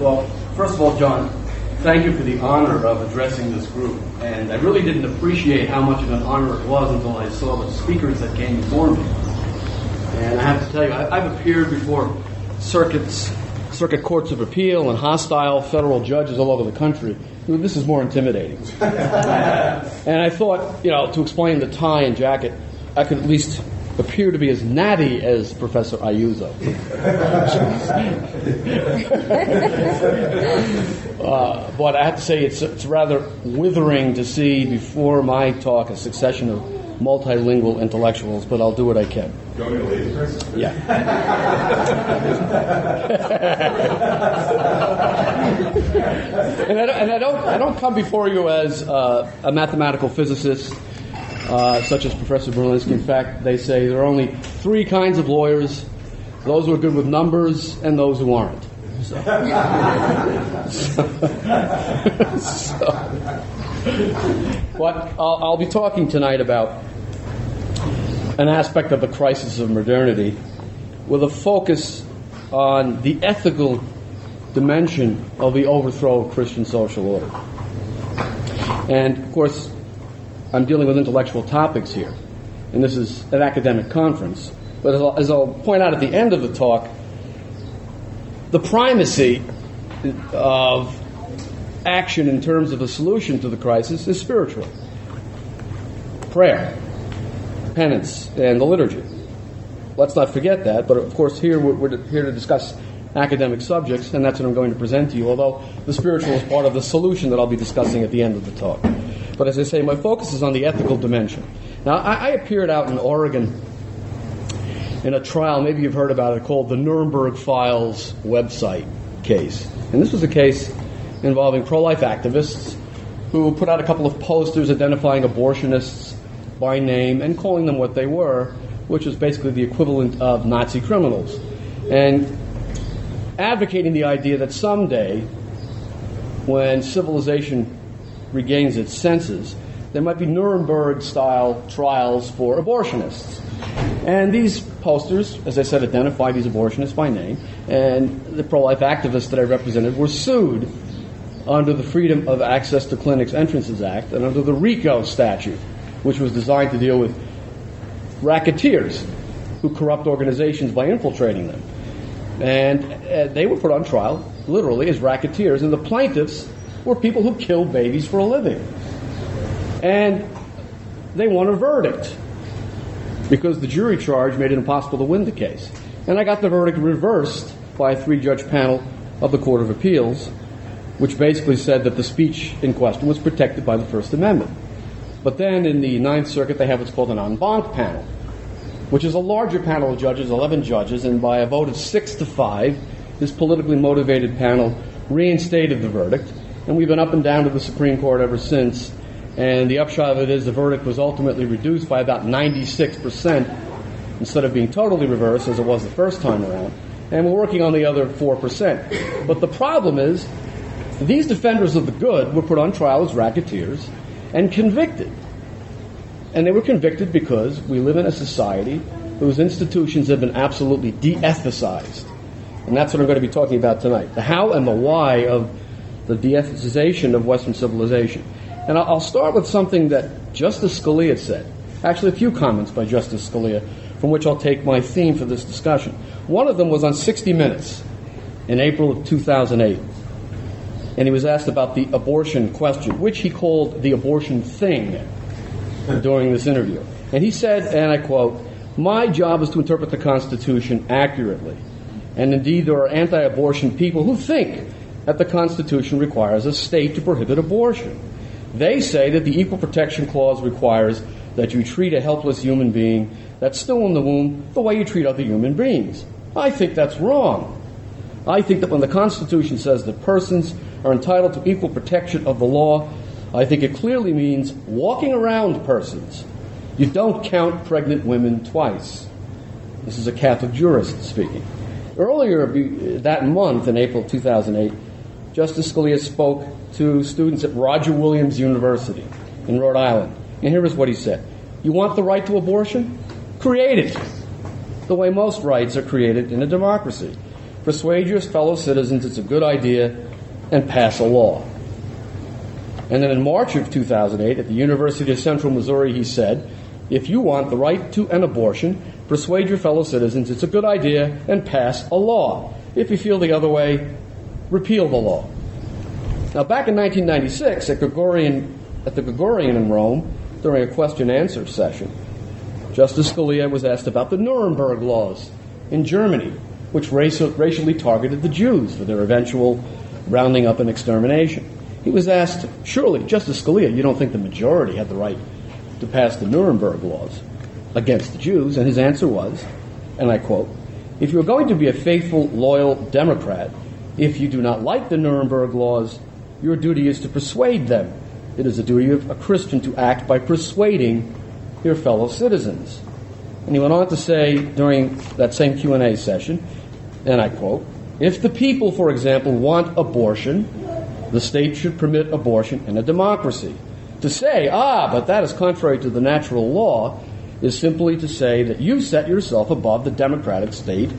Well, first of all, John, thank you for the honor of addressing this group. And I really didn't appreciate how much of an honor it was until I saw the speakers that came before me. And I have to tell you, I, have appeared before circuits, circuit courts of appeal and hostile federal judges all over the country. This is more intimidating. and I thought, you know, to explain the tie and jacket, I could at least appear to be as natty as Professor Ayuso. uh, but I have to say, it's, it's rather withering to see before my talk a succession of multilingual intellectuals, but I'll do what I can. You want me to leave first? Yeah. and, I, and I, don't, I don't come before you as uh, a mathematical physicist uh, such as Professor Berlinski. In fact, they say there are only three kinds of lawyers those who are good with numbers and those who aren't. So, so, but I'll, I'll be talking tonight about an aspect of the crisis of modernity with a focus on the ethical dimension of the overthrow of Christian social order. And of course, I'm dealing with intellectual topics here, and this is an academic conference. But as I'll, as I'll point out at the end of the talk, the primacy of action in terms of a solution to the crisis is spiritual prayer, penance, and the liturgy. Let's not forget that, but of course, here we're, we're here to discuss academic subjects, and that's what I'm going to present to you, although the spiritual is part of the solution that I'll be discussing at the end of the talk. But as I say, my focus is on the ethical dimension. Now, I, I appeared out in Oregon in a trial, maybe you've heard about it, called the Nuremberg Files website case. And this was a case involving pro life activists who put out a couple of posters identifying abortionists by name and calling them what they were, which was basically the equivalent of Nazi criminals. And advocating the idea that someday, when civilization regains its senses, there might be Nuremberg style trials for abortionists. And these posters, as I said, identify these abortionists by name, and the pro life activists that I represented were sued under the Freedom of Access to Clinics Entrances Act and under the RICO statute, which was designed to deal with racketeers who corrupt organizations by infiltrating them. And uh, they were put on trial, literally, as racketeers, and the plaintiffs were people who killed babies for a living. And they won a verdict because the jury charge made it impossible to win the case. And I got the verdict reversed by a three judge panel of the Court of Appeals, which basically said that the speech in question was protected by the First Amendment. But then in the Ninth Circuit, they have what's called an en banc panel, which is a larger panel of judges, 11 judges, and by a vote of six to five, this politically motivated panel reinstated the verdict and we've been up and down to the Supreme Court ever since. And the upshot of it is the verdict was ultimately reduced by about 96% instead of being totally reversed as it was the first time around. And we're working on the other 4%. But the problem is, these defenders of the good were put on trial as racketeers and convicted. And they were convicted because we live in a society whose institutions have been absolutely de ethicized. And that's what I'm going to be talking about tonight the how and the why of the deethicization of Western civilization. And I'll start with something that Justice Scalia said. Actually, a few comments by Justice Scalia, from which I'll take my theme for this discussion. One of them was on 60 Minutes in April of 2008. And he was asked about the abortion question, which he called the abortion thing during this interview. And he said, and I quote, My job is to interpret the Constitution accurately. And indeed, there are anti abortion people who think that the Constitution requires a state to prohibit abortion. They say that the Equal Protection Clause requires that you treat a helpless human being that's still in the womb the way you treat other human beings. I think that's wrong. I think that when the Constitution says that persons are entitled to equal protection of the law, I think it clearly means walking around persons. You don't count pregnant women twice. This is a Catholic jurist speaking. Earlier that month, in April 2008, Justice Scalia spoke to students at Roger Williams University in Rhode Island. And here is what he said You want the right to abortion? Create it. The way most rights are created in a democracy. persuade your fellow citizens it's a good idea, and pass a law. And then in March of 2008, at the University of Central Missouri, he said, if you want the right to an abortion, persuade your fellow citizens it's a good idea and pass a law. If you feel the other way, repeal the law. Now, back in 1996, at, Gregorian, at the Gregorian in Rome, during a question and answer session, Justice Scalia was asked about the Nuremberg laws in Germany, which racially targeted the Jews for their eventual rounding up and extermination. He was asked, Surely, Justice Scalia, you don't think the majority had the right to pass the Nuremberg laws against the Jews? And his answer was, and I quote, If you are going to be a faithful, loyal Democrat, if you do not like the Nuremberg laws, your duty is to persuade them. It is the duty of a Christian to act by persuading your fellow citizens. And he went on to say during that same Q&A session, and I quote, if the people, for example, want abortion, the state should permit abortion in a democracy. To say, ah, but that is contrary to the natural law, is simply to say that you set yourself above the democratic state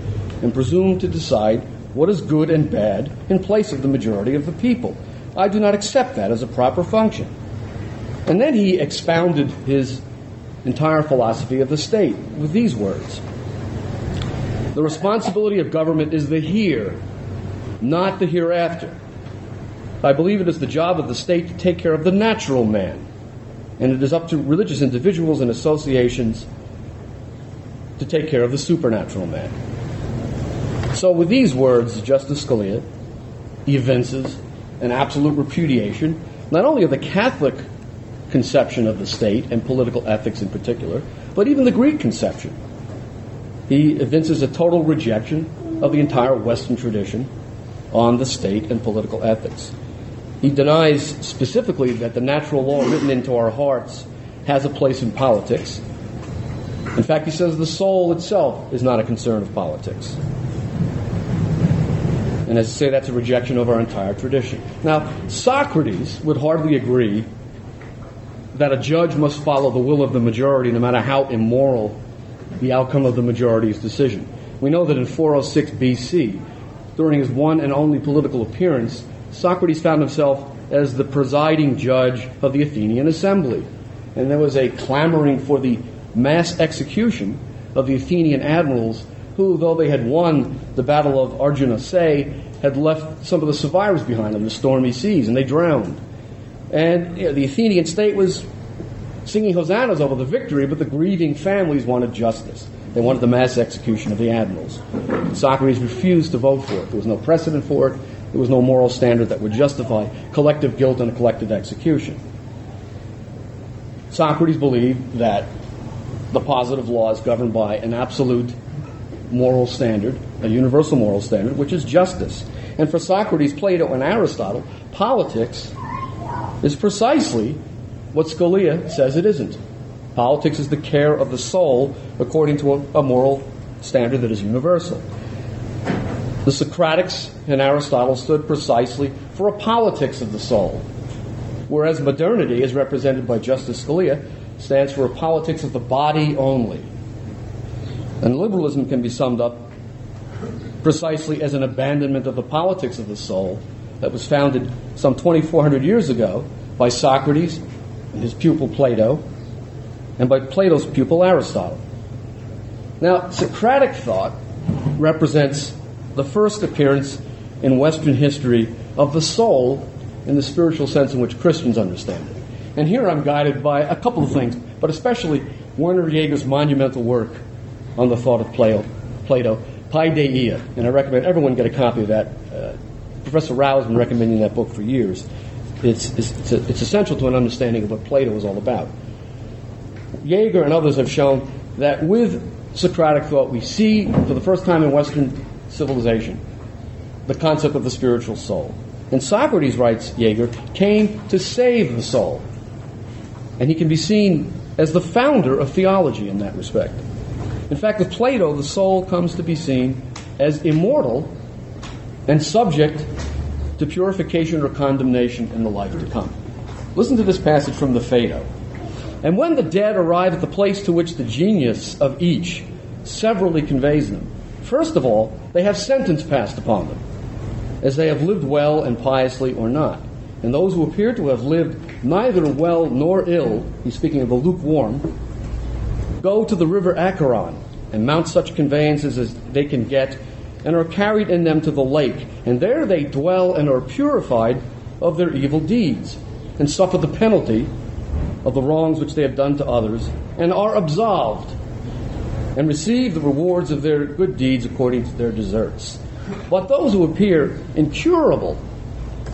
and presume to decide what is good and bad in place of the majority of the people. I do not accept that as a proper function. And then he expounded his entire philosophy of the state with these words The responsibility of government is the here, not the hereafter. I believe it is the job of the state to take care of the natural man, and it is up to religious individuals and associations to take care of the supernatural man. So, with these words, Justice Scalia evinces an absolute repudiation not only of the Catholic conception of the state and political ethics in particular, but even the Greek conception. He evinces a total rejection of the entire Western tradition on the state and political ethics. He denies specifically that the natural law written into our hearts has a place in politics. In fact, he says the soul itself is not a concern of politics. And as I say, that's a rejection of our entire tradition. Now, Socrates would hardly agree that a judge must follow the will of the majority no matter how immoral the outcome of the majority's decision. We know that in 406 BC, during his one and only political appearance, Socrates found himself as the presiding judge of the Athenian assembly. And there was a clamoring for the mass execution of the Athenian admirals who, though they had won the Battle of Arginusae, had left some of the survivors behind on the stormy seas, and they drowned. And you know, the Athenian state was singing hosannas over the victory, but the grieving families wanted justice. They wanted the mass execution of the admirals. Socrates refused to vote for it. There was no precedent for it. There was no moral standard that would justify collective guilt and a collective execution. Socrates believed that the positive law is governed by an absolute moral standard, a universal moral standard, which is justice. And for Socrates, Plato, and Aristotle, politics is precisely what Scalia says it isn't. Politics is the care of the soul according to a, a moral standard that is universal. The Socratics and Aristotle stood precisely for a politics of the soul, whereas modernity, as represented by Justice Scalia, stands for a politics of the body only. And liberalism can be summed up precisely as an abandonment of the politics of the soul that was founded some 2,400 years ago by Socrates and his pupil Plato, and by Plato's pupil Aristotle. Now, Socratic thought represents the first appearance in Western history of the soul in the spiritual sense in which Christians understand it. And here I'm guided by a couple of things, but especially Werner Jaeger's monumental work on the thought of Plato, Plato Paideia. And I recommend everyone get a copy of that. Uh, Professor Rao has been recommending that book for years. It's, it's, it's, a, it's essential to an understanding of what Plato was all about. Jaeger and others have shown that with Socratic thought, we see for the first time in Western civilization the concept of the spiritual soul. And Socrates, writes Jaeger, came to save the soul. And he can be seen as the founder of theology in that respect. In fact, with Plato, the soul comes to be seen as immortal and subject to purification or condemnation in the life to come. Listen to this passage from the Phaedo. And when the dead arrive at the place to which the genius of each severally conveys them, First of all, they have sentence passed upon them, as they have lived well and piously or not. And those who appear to have lived neither well nor ill, he's speaking of the lukewarm, go to the river Acheron and mount such conveyances as they can get and are carried in them to the lake. And there they dwell and are purified of their evil deeds and suffer the penalty of the wrongs which they have done to others and are absolved and receive the rewards of their good deeds according to their deserts. But those who appear incurable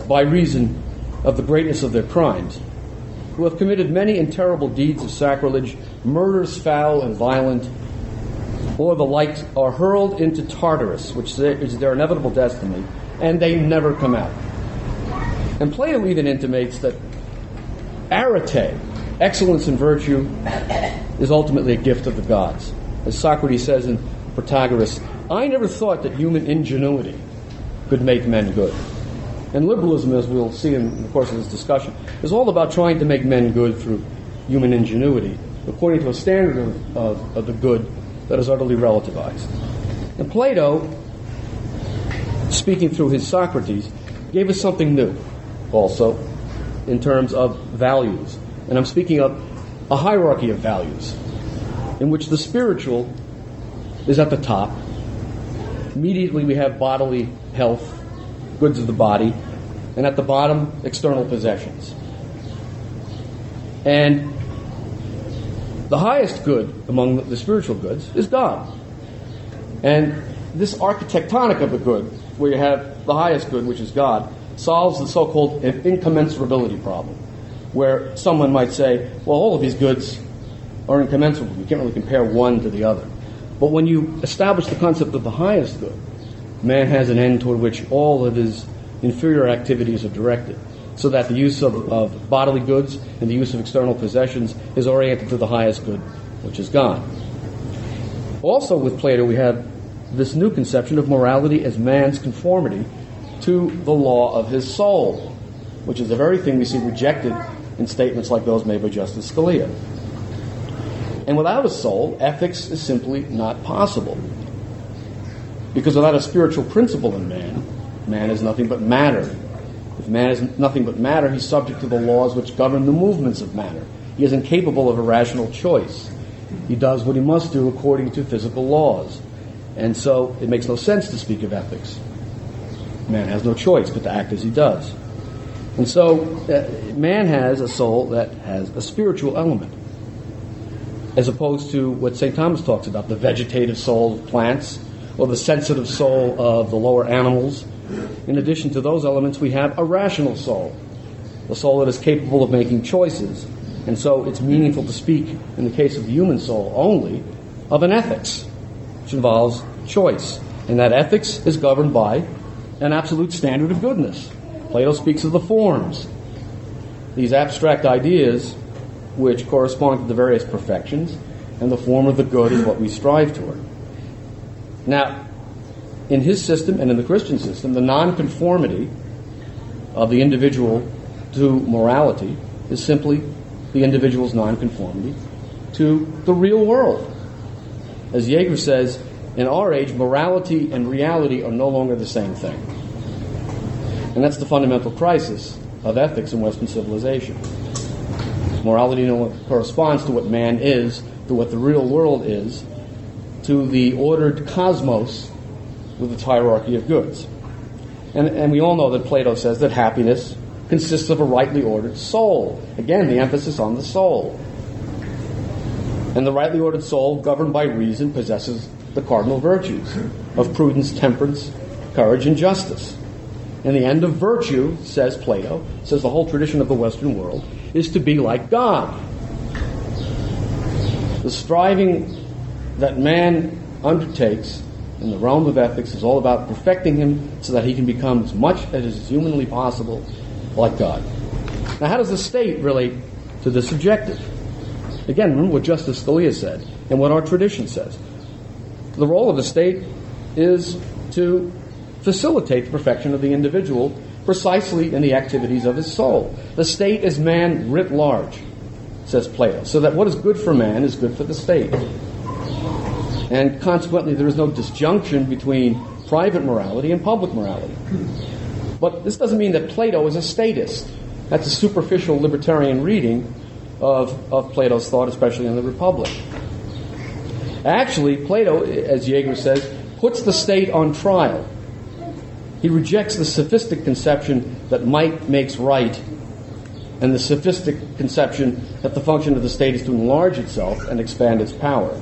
by reason of the greatness of their crimes, who have committed many and terrible deeds of sacrilege, murders foul and violent, or the like, are hurled into Tartarus, which is their inevitable destiny, and they never come out. And Plato even intimates that arete, excellence and virtue, is ultimately a gift of the gods. As Socrates says in Protagoras, I never thought that human ingenuity could make men good. And liberalism, as we'll see in the course of this discussion, is all about trying to make men good through human ingenuity, according to a standard of, of, of the good that is utterly relativized. And Plato, speaking through his Socrates, gave us something new also in terms of values. And I'm speaking of a hierarchy of values in which the spiritual is at the top. Immediately we have bodily health, goods of the body, and at the bottom, external possessions. And the highest good among the spiritual goods is God. And this architectonic of the good, where you have the highest good, which is God, solves the so called incommensurability problem, where someone might say, well, all of these goods are incommensurable. You can't really compare one to the other. But when you establish the concept of the highest good, man has an end toward which all of his inferior activities are directed so that the use of, of bodily goods and the use of external possessions is oriented to the highest good, which is God. Also, with Plato, we have this new conception of morality as man's conformity to the law of his soul, which is the very thing we see rejected in statements like those made by Justice Scalia. And without a soul, ethics is simply not possible. Because without a spiritual principle in man, man is nothing but matter, if man is nothing but matter, he's subject to the laws which govern the movements of matter. He is incapable of a rational choice. He does what he must do according to physical laws. And so it makes no sense to speak of ethics. Man has no choice but to act as he does. And so uh, man has a soul that has a spiritual element, as opposed to what St. Thomas talks about the vegetative soul of plants or the sensitive soul of the lower animals in addition to those elements, we have a rational soul, a soul that is capable of making choices. And so it's meaningful to speak, in the case of the human soul only, of an ethics, which involves choice. And that ethics is governed by an absolute standard of goodness. Plato speaks of the forms, these abstract ideas which correspond to the various perfections, and the form of the good is what we strive toward. Now, in his system and in the Christian system, the nonconformity of the individual to morality is simply the individual's nonconformity to the real world. As Jaeger says, in our age, morality and reality are no longer the same thing. And that's the fundamental crisis of ethics in Western civilization. Morality no longer corresponds to what man is, to what the real world is, to the ordered cosmos with its hierarchy of goods. And, and we all know that Plato says that happiness consists of a rightly ordered soul. Again, the emphasis on the soul. And the rightly ordered soul, governed by reason, possesses the cardinal virtues of prudence, temperance, courage, and justice. And the end of virtue, says Plato, says the whole tradition of the Western world, is to be like God. The striving that man undertakes in the realm of ethics is all about perfecting him so that he can become as much as is humanly possible like God. Now, how does the state relate to this objective? Again, remember what Justice Scalia said and what our tradition says. The role of the state is to facilitate the perfection of the individual precisely in the activities of his soul. The state is man writ large, says Plato, so that what is good for man is good for the state. And consequently, there is no disjunction between private morality and public morality. But this doesn't mean that Plato is a statist. That's a superficial libertarian reading of, of Plato's thought, especially in the Republic. Actually, Plato, as Jaeger says, puts the state on trial. He rejects the sophistic conception that might makes right and the sophistic conception that the function of the state is to enlarge itself and expand its power.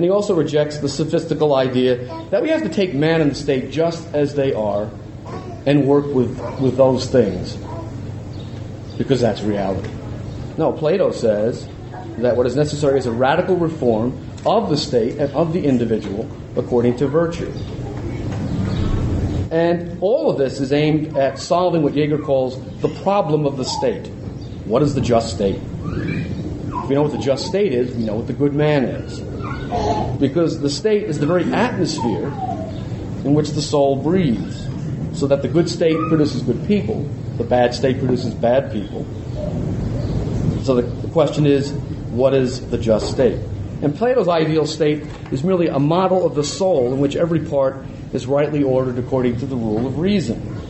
And he also rejects the sophistical idea that we have to take man and the state just as they are and work with, with those things because that's reality. No, Plato says that what is necessary is a radical reform of the state and of the individual according to virtue. And all of this is aimed at solving what Jaeger calls the problem of the state. What is the just state? If we know what the just state is, we know what the good man is. Because the state is the very atmosphere in which the soul breathes. So that the good state produces good people, the bad state produces bad people. So the, the question is, what is the just state? And Plato's ideal state is merely a model of the soul in which every part is rightly ordered according to the rule of reason.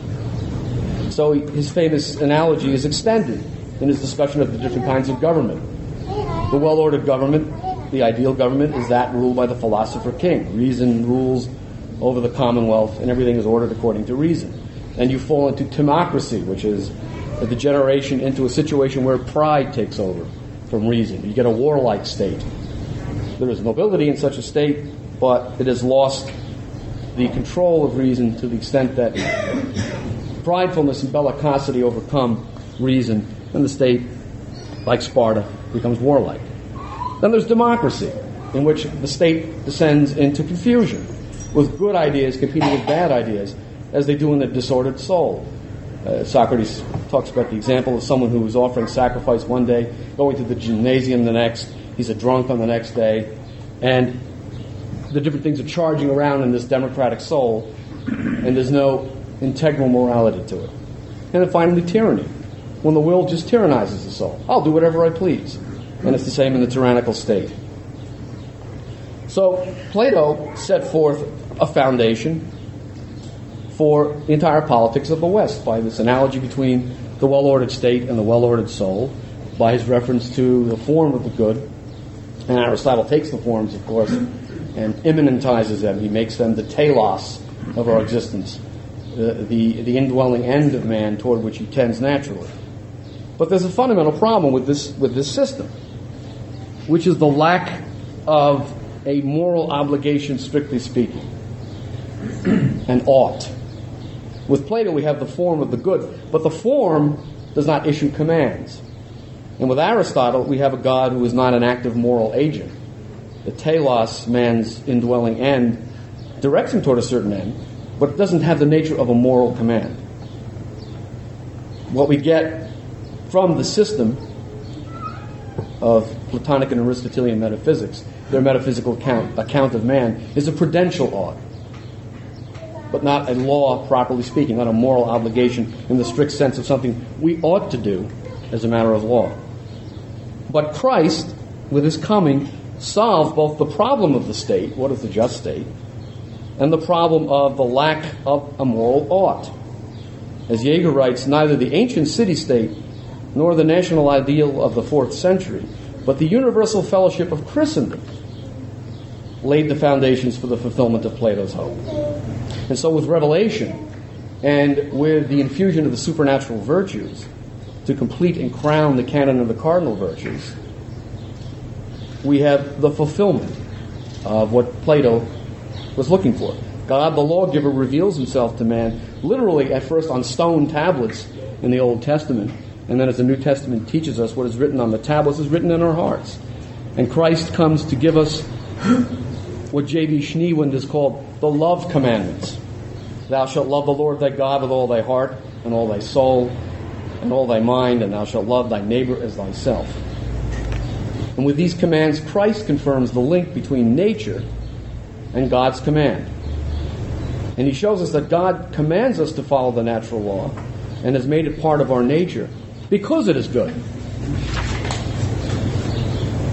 So his famous analogy is extended in his discussion of the different kinds of government. The well ordered government, the ideal government, is that ruled by the philosopher king. Reason rules over the commonwealth, and everything is ordered according to reason. And you fall into timocracy, which is a degeneration into a situation where pride takes over from reason. You get a warlike state. There is nobility in such a state, but it has lost the control of reason to the extent that pridefulness and bellicosity overcome reason, and the state, like Sparta, becomes warlike. Then there's democracy, in which the state descends into confusion, with good ideas competing with bad ideas, as they do in the disordered soul. Uh, Socrates talks about the example of someone who was offering sacrifice one day, going to the gymnasium the next, he's a drunk on the next day, and the different things are charging around in this democratic soul, and there's no integral morality to it. And then finally, tyranny, when the will just tyrannizes the soul. I'll do whatever I please. And it's the same in the tyrannical state. So Plato set forth a foundation for the entire politics of the West by this analogy between the well ordered state and the well ordered soul, by his reference to the form of the good. And Aristotle takes the forms, of course, and immanentizes them. He makes them the telos of our existence, the, the, the indwelling end of man toward which he tends naturally. But there's a fundamental problem with this, with this system, which is the lack of a moral obligation, strictly speaking, and ought. With Plato, we have the form of the good, but the form does not issue commands. And with Aristotle, we have a God who is not an active moral agent the telos, man's indwelling end, directs him toward a certain end, but it doesn't have the nature of a moral command. What we get from the system of Platonic and Aristotelian metaphysics, their metaphysical account, account of man, is a prudential ought, but not a law, properly speaking, not a moral obligation in the strict sense of something we ought to do as a matter of law. But Christ, with his coming, solved both the problem of the state, what is the just state, and the problem of the lack of a moral ought. As Jaeger writes, neither the ancient city state nor the national ideal of the fourth century, but the universal fellowship of Christendom laid the foundations for the fulfillment of Plato's hope. And so, with revelation and with the infusion of the supernatural virtues to complete and crown the canon of the cardinal virtues, we have the fulfillment of what Plato was looking for. God, the lawgiver, reveals himself to man literally at first on stone tablets in the Old Testament, and then as the New Testament teaches us, what is written on the tablets is written in our hearts. And Christ comes to give us what J.B. Schneewind has called the love commandments. Thou shalt love the Lord thy God with all thy heart, and all thy soul, and all thy mind, and thou shalt love thy neighbor as thyself. And with these commands, Christ confirms the link between nature and God's command. And he shows us that God commands us to follow the natural law and has made it part of our nature because it is good.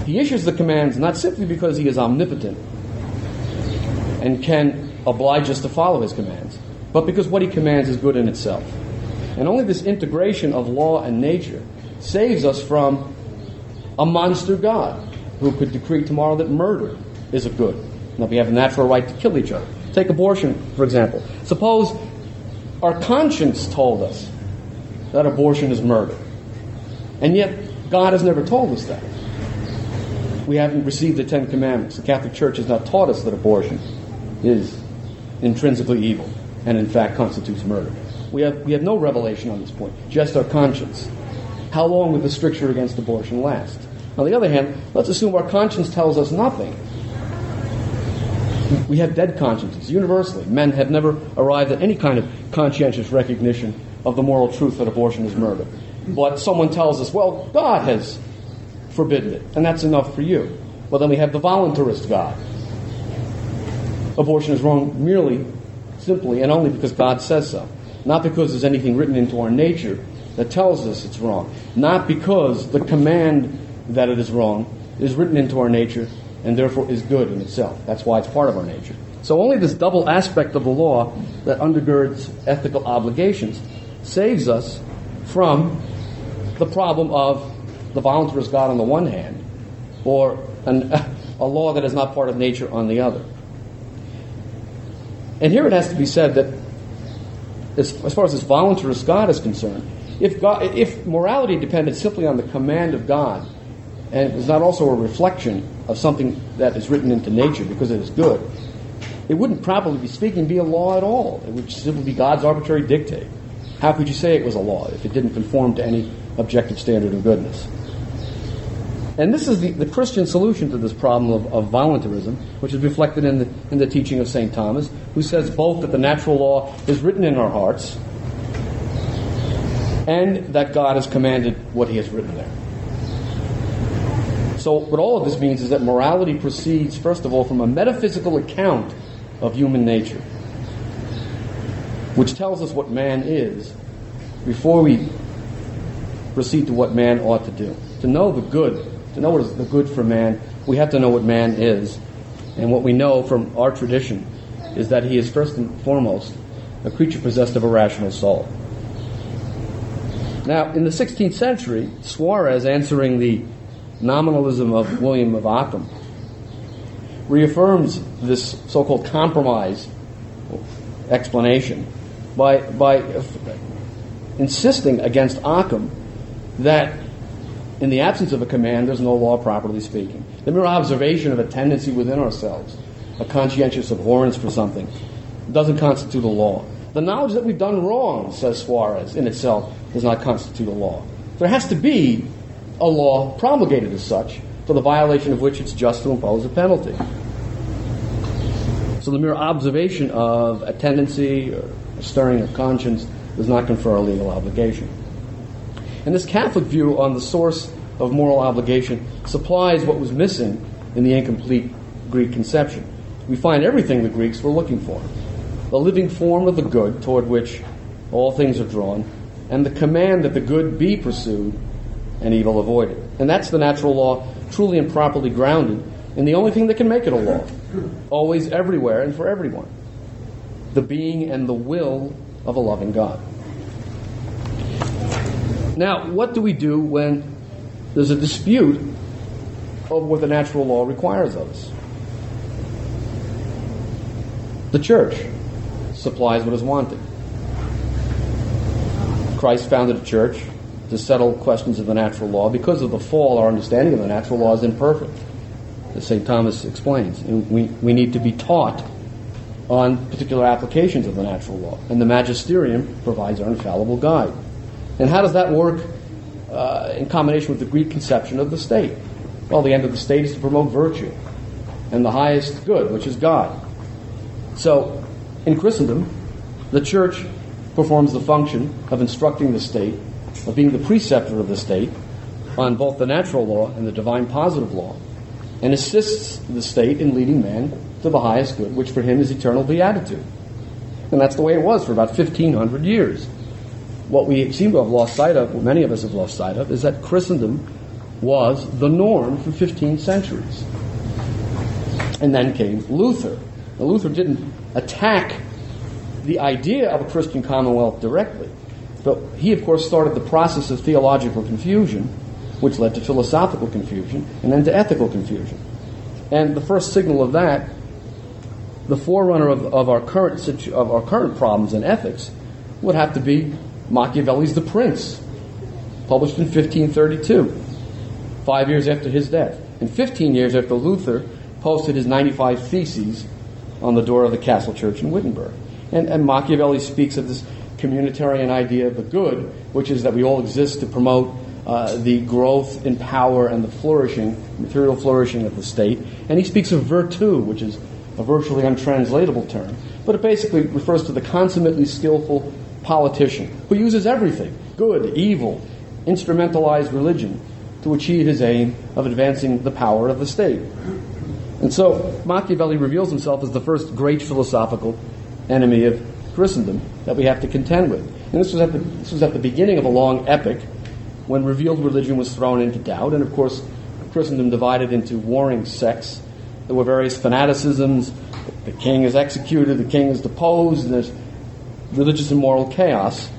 He issues the commands not simply because he is omnipotent and can oblige us to follow his commands, but because what he commands is good in itself. And only this integration of law and nature saves us from a monster God who could decree tomorrow that murder is a good, and that we have a natural right to kill each other. Take abortion, for example. Suppose our conscience told us that abortion is murder, and yet God has never told us that. We haven't received the Ten Commandments. The Catholic Church has not taught us that abortion is intrinsically evil and, in fact, constitutes murder. We have, we have no revelation on this point, just our conscience. How long would the stricture against abortion last? On the other hand, let's assume our conscience tells us nothing. We have dead consciences, universally. Men have never arrived at any kind of conscientious recognition of the moral truth that abortion is murder. But someone tells us, well, God has forbidden it, and that's enough for you. Well, then we have the voluntarist God. Abortion is wrong merely, simply, and only because God says so. Not because there's anything written into our nature that tells us it's wrong. Not because the command that it is wrong is written into our nature and therefore is good in itself. That's why it's part of our nature. So only this double aspect of the law that undergirds ethical obligations saves us from the problem of the voluntarist God on the one hand, or an, a law that is not part of nature on the other. And here it has to be said that, as, as far as this voluntarist God is concerned, if, God, if morality depended simply on the command of God, and is not also a reflection of something that is written into nature because it is good, it wouldn't properly be speaking be a law at all. It would simply be God's arbitrary dictate. How could you say it was a law if it didn't conform to any objective standard of goodness? And this is the, the Christian solution to this problem of, of voluntarism, which is reflected in the, in the teaching of St. Thomas, who says both that the natural law is written in our hearts and that God has commanded what he has written there. So, what all of this means is that morality proceeds, first of all, from a metaphysical account of human nature, which tells us what man is before we proceed to what man ought to do. To know the good, to know what is the good for man, we have to know what man is. And what we know from our tradition is that he is first and foremost a creature possessed of a rational soul. Now, in the 16th century, Suarez, answering the nominalism of William of Ockham, reaffirms this so called compromise explanation by, by insisting against Ockham that in the absence of a command, there's no law properly speaking. The mere observation of a tendency within ourselves, a conscientious abhorrence for something, doesn't constitute a law. The knowledge that we've done wrong, says Suarez, in itself does not constitute a law. There has to be a law promulgated as such, for the violation of which it's just to impose a penalty. So the mere observation of a tendency or a stirring of conscience does not confer a legal obligation. And this Catholic view on the source of moral obligation supplies what was missing in the incomplete Greek conception. We find everything the Greeks were looking for the living form of the good toward which all things are drawn, and the command that the good be pursued and evil avoided. And that's the natural law, truly and properly grounded in the only thing that can make it a law, always, everywhere, and for everyone the being and the will of a loving God. Now, what do we do when there's a dispute over what the natural law requires of us? The church supplies what is wanted. Christ founded a church to settle questions of the natural law. Because of the fall, our understanding of the natural law is imperfect, as St. Thomas explains. We, we need to be taught on particular applications of the natural law. And the magisterium provides our infallible guide. And how does that work uh, in combination with the Greek conception of the state? Well, the end of the state is to promote virtue and the highest good, which is God. So, in Christendom, the church performs the function of instructing the state, of being the preceptor of the state on both the natural law and the divine positive law, and assists the state in leading man to the highest good, which for him is eternal beatitude. And that's the way it was for about 1,500 years. What we seem to have lost sight of, what many of us have lost sight of, is that Christendom was the norm for 15 centuries. And then came Luther. Now, Luther didn't attack the idea of a Christian commonwealth directly, but he, of course, started the process of theological confusion, which led to philosophical confusion and then to ethical confusion. And the first signal of that, the forerunner of, of, our, current situ- of our current problems in ethics, would have to be Machiavelli's The Prince, published in 1532, five years after his death, and 15 years after Luther posted his 95 Theses on the door of the castle church in Wittenberg. And, and Machiavelli speaks of this communitarian idea of the good, which is that we all exist to promote uh, the growth in power and the flourishing, material flourishing of the state. And he speaks of virtu, which is a virtually untranslatable term, but it basically refers to the consummately skillful politician who uses everything good, evil, instrumentalized religion to achieve his aim of advancing the power of the state. And so Machiavelli reveals himself as the first great philosophical enemy of Christendom that we have to contend with. And this was at the, this was at the beginning of a long epic when revealed religion was thrown into doubt. And of course, Christendom divided into warring sects. There were various fanaticisms. The king is executed, the king is deposed, and there's religious and moral chaos.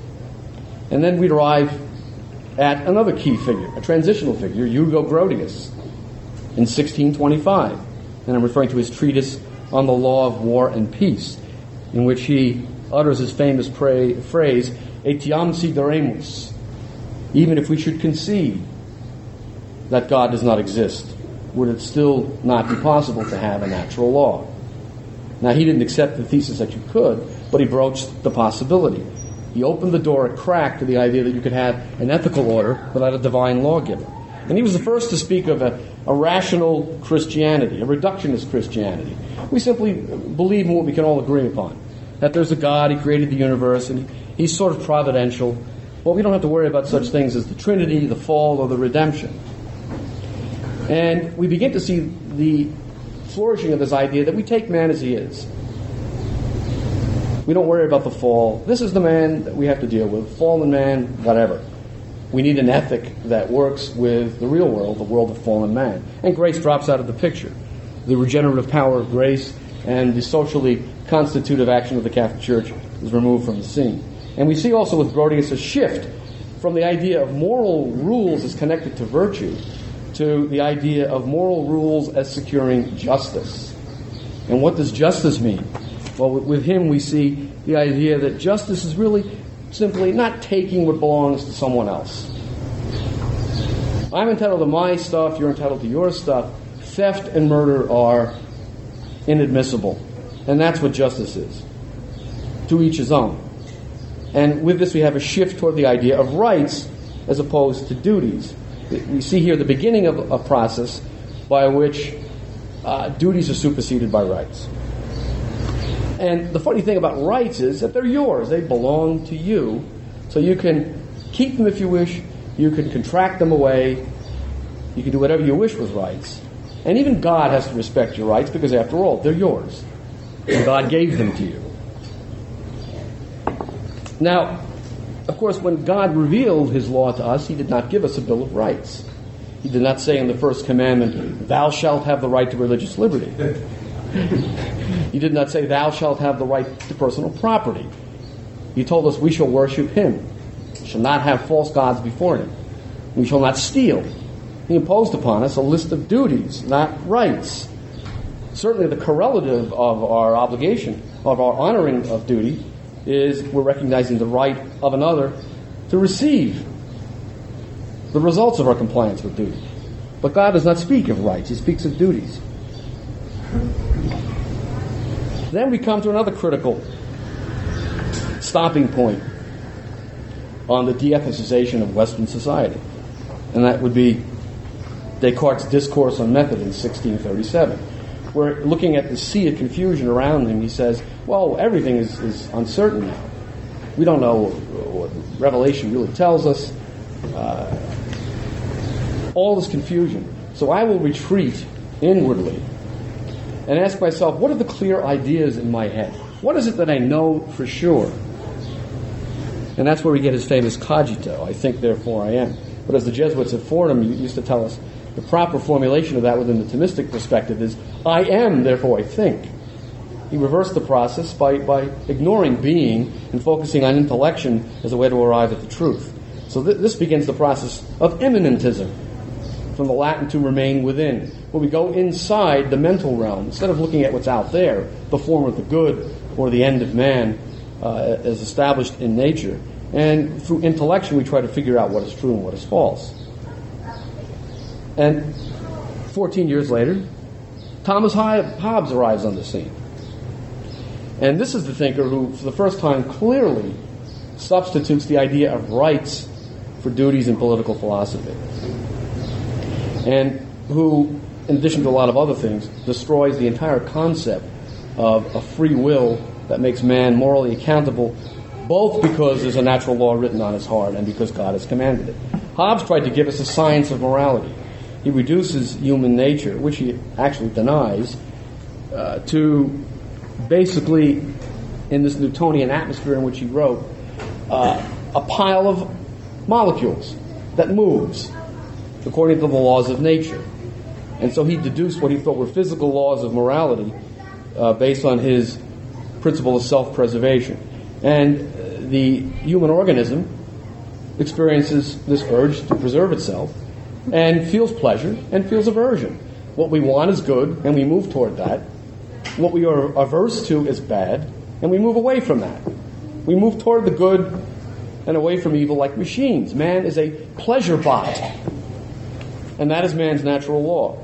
And then we'd arrive at another key figure, a transitional figure, Hugo Grotius, in 1625. And I'm referring to his treatise on the law of war and peace, in which he utters his famous pray, phrase, Etiam si daremus, even if we should concede that God does not exist, would it still not be possible to have a natural law? Now, he didn't accept the thesis that you could, but he broached the possibility. He opened the door a crack to the idea that you could have an ethical order without a divine lawgiver. And he was the first to speak of a, a rational Christianity, a reductionist Christianity. We simply believe in what we can all agree upon that there's a God, He created the universe, and He's sort of providential. Well, we don't have to worry about such things as the Trinity, the fall, or the redemption. And we begin to see the flourishing of this idea that we take man as he is. We don't worry about the fall. This is the man that we have to deal with. Fallen man, whatever. We need an ethic that works with the real world, the world of fallen man. And grace drops out of the picture. The regenerative power of grace and the socially constitutive action of the Catholic Church is removed from the scene. And we see also with Grotius a shift from the idea of moral rules as connected to virtue to the idea of moral rules as securing justice. And what does justice mean? Well, with him, we see the idea that justice is really simply not taking what belongs to someone else. I'm entitled to my stuff, you're entitled to your stuff. Theft and murder are inadmissible. And that's what justice is. To each his own. And with this, we have a shift toward the idea of rights as opposed to duties. We see here the beginning of a process by which uh, duties are superseded by rights. And the funny thing about rights is that they're yours, they belong to you. So you can keep them if you wish, you can contract them away, you can do whatever you wish with rights. And even God has to respect your rights because, after all, they're yours. And God gave them to you. Now, of course, when God revealed his law to us, he did not give us a Bill of Rights. He did not say in the first commandment, Thou shalt have the right to religious liberty. he did not say, Thou shalt have the right to personal property. He told us we shall worship him, we shall not have false gods before him, we shall not steal, he imposed upon us a list of duties, not rights. Certainly, the correlative of our obligation, of our honoring of duty, is we're recognizing the right of another to receive the results of our compliance with duty. But God does not speak of rights, He speaks of duties. Then we come to another critical stopping point on the de-ethicization of Western society, and that would be Descartes' Discourse on Method in 1637, where looking at the sea of confusion around him, he says, well, everything is, is uncertain now. We don't know what Revelation really tells us. Uh, all this confusion. So I will retreat inwardly and ask myself, what are the clear ideas in my head? What is it that I know for sure? And that's where we get his famous cogito, I think, therefore I am. But as the Jesuits at Fordham used to tell us, the proper formulation of that within the Thomistic perspective is I am, therefore I think. He reversed the process by, by ignoring being and focusing on intellection as a way to arrive at the truth. So th- this begins the process of immanentism, from the Latin to remain within, When we go inside the mental realm instead of looking at what's out there, the form of the good or the end of man uh, as established in nature. And through intellection, we try to figure out what is true and what is false. And 14 years later, Thomas Hobbes arrives on the scene. And this is the thinker who, for the first time, clearly substitutes the idea of rights for duties in political philosophy. And who, in addition to a lot of other things, destroys the entire concept of a free will that makes man morally accountable, both because there's a natural law written on his heart and because God has commanded it. Hobbes tried to give us a science of morality. He reduces human nature, which he actually denies, uh, to basically, in this Newtonian atmosphere in which he wrote, uh, a pile of molecules that moves according to the laws of nature. And so he deduced what he thought were physical laws of morality uh, based on his principle of self preservation. And the human organism experiences this urge to preserve itself and feels pleasure and feels aversion. What we want is good, and we move toward that. What we are averse to is bad, and we move away from that. We move toward the good and away from evil like machines. Man is a pleasure bot, and that is man's natural law.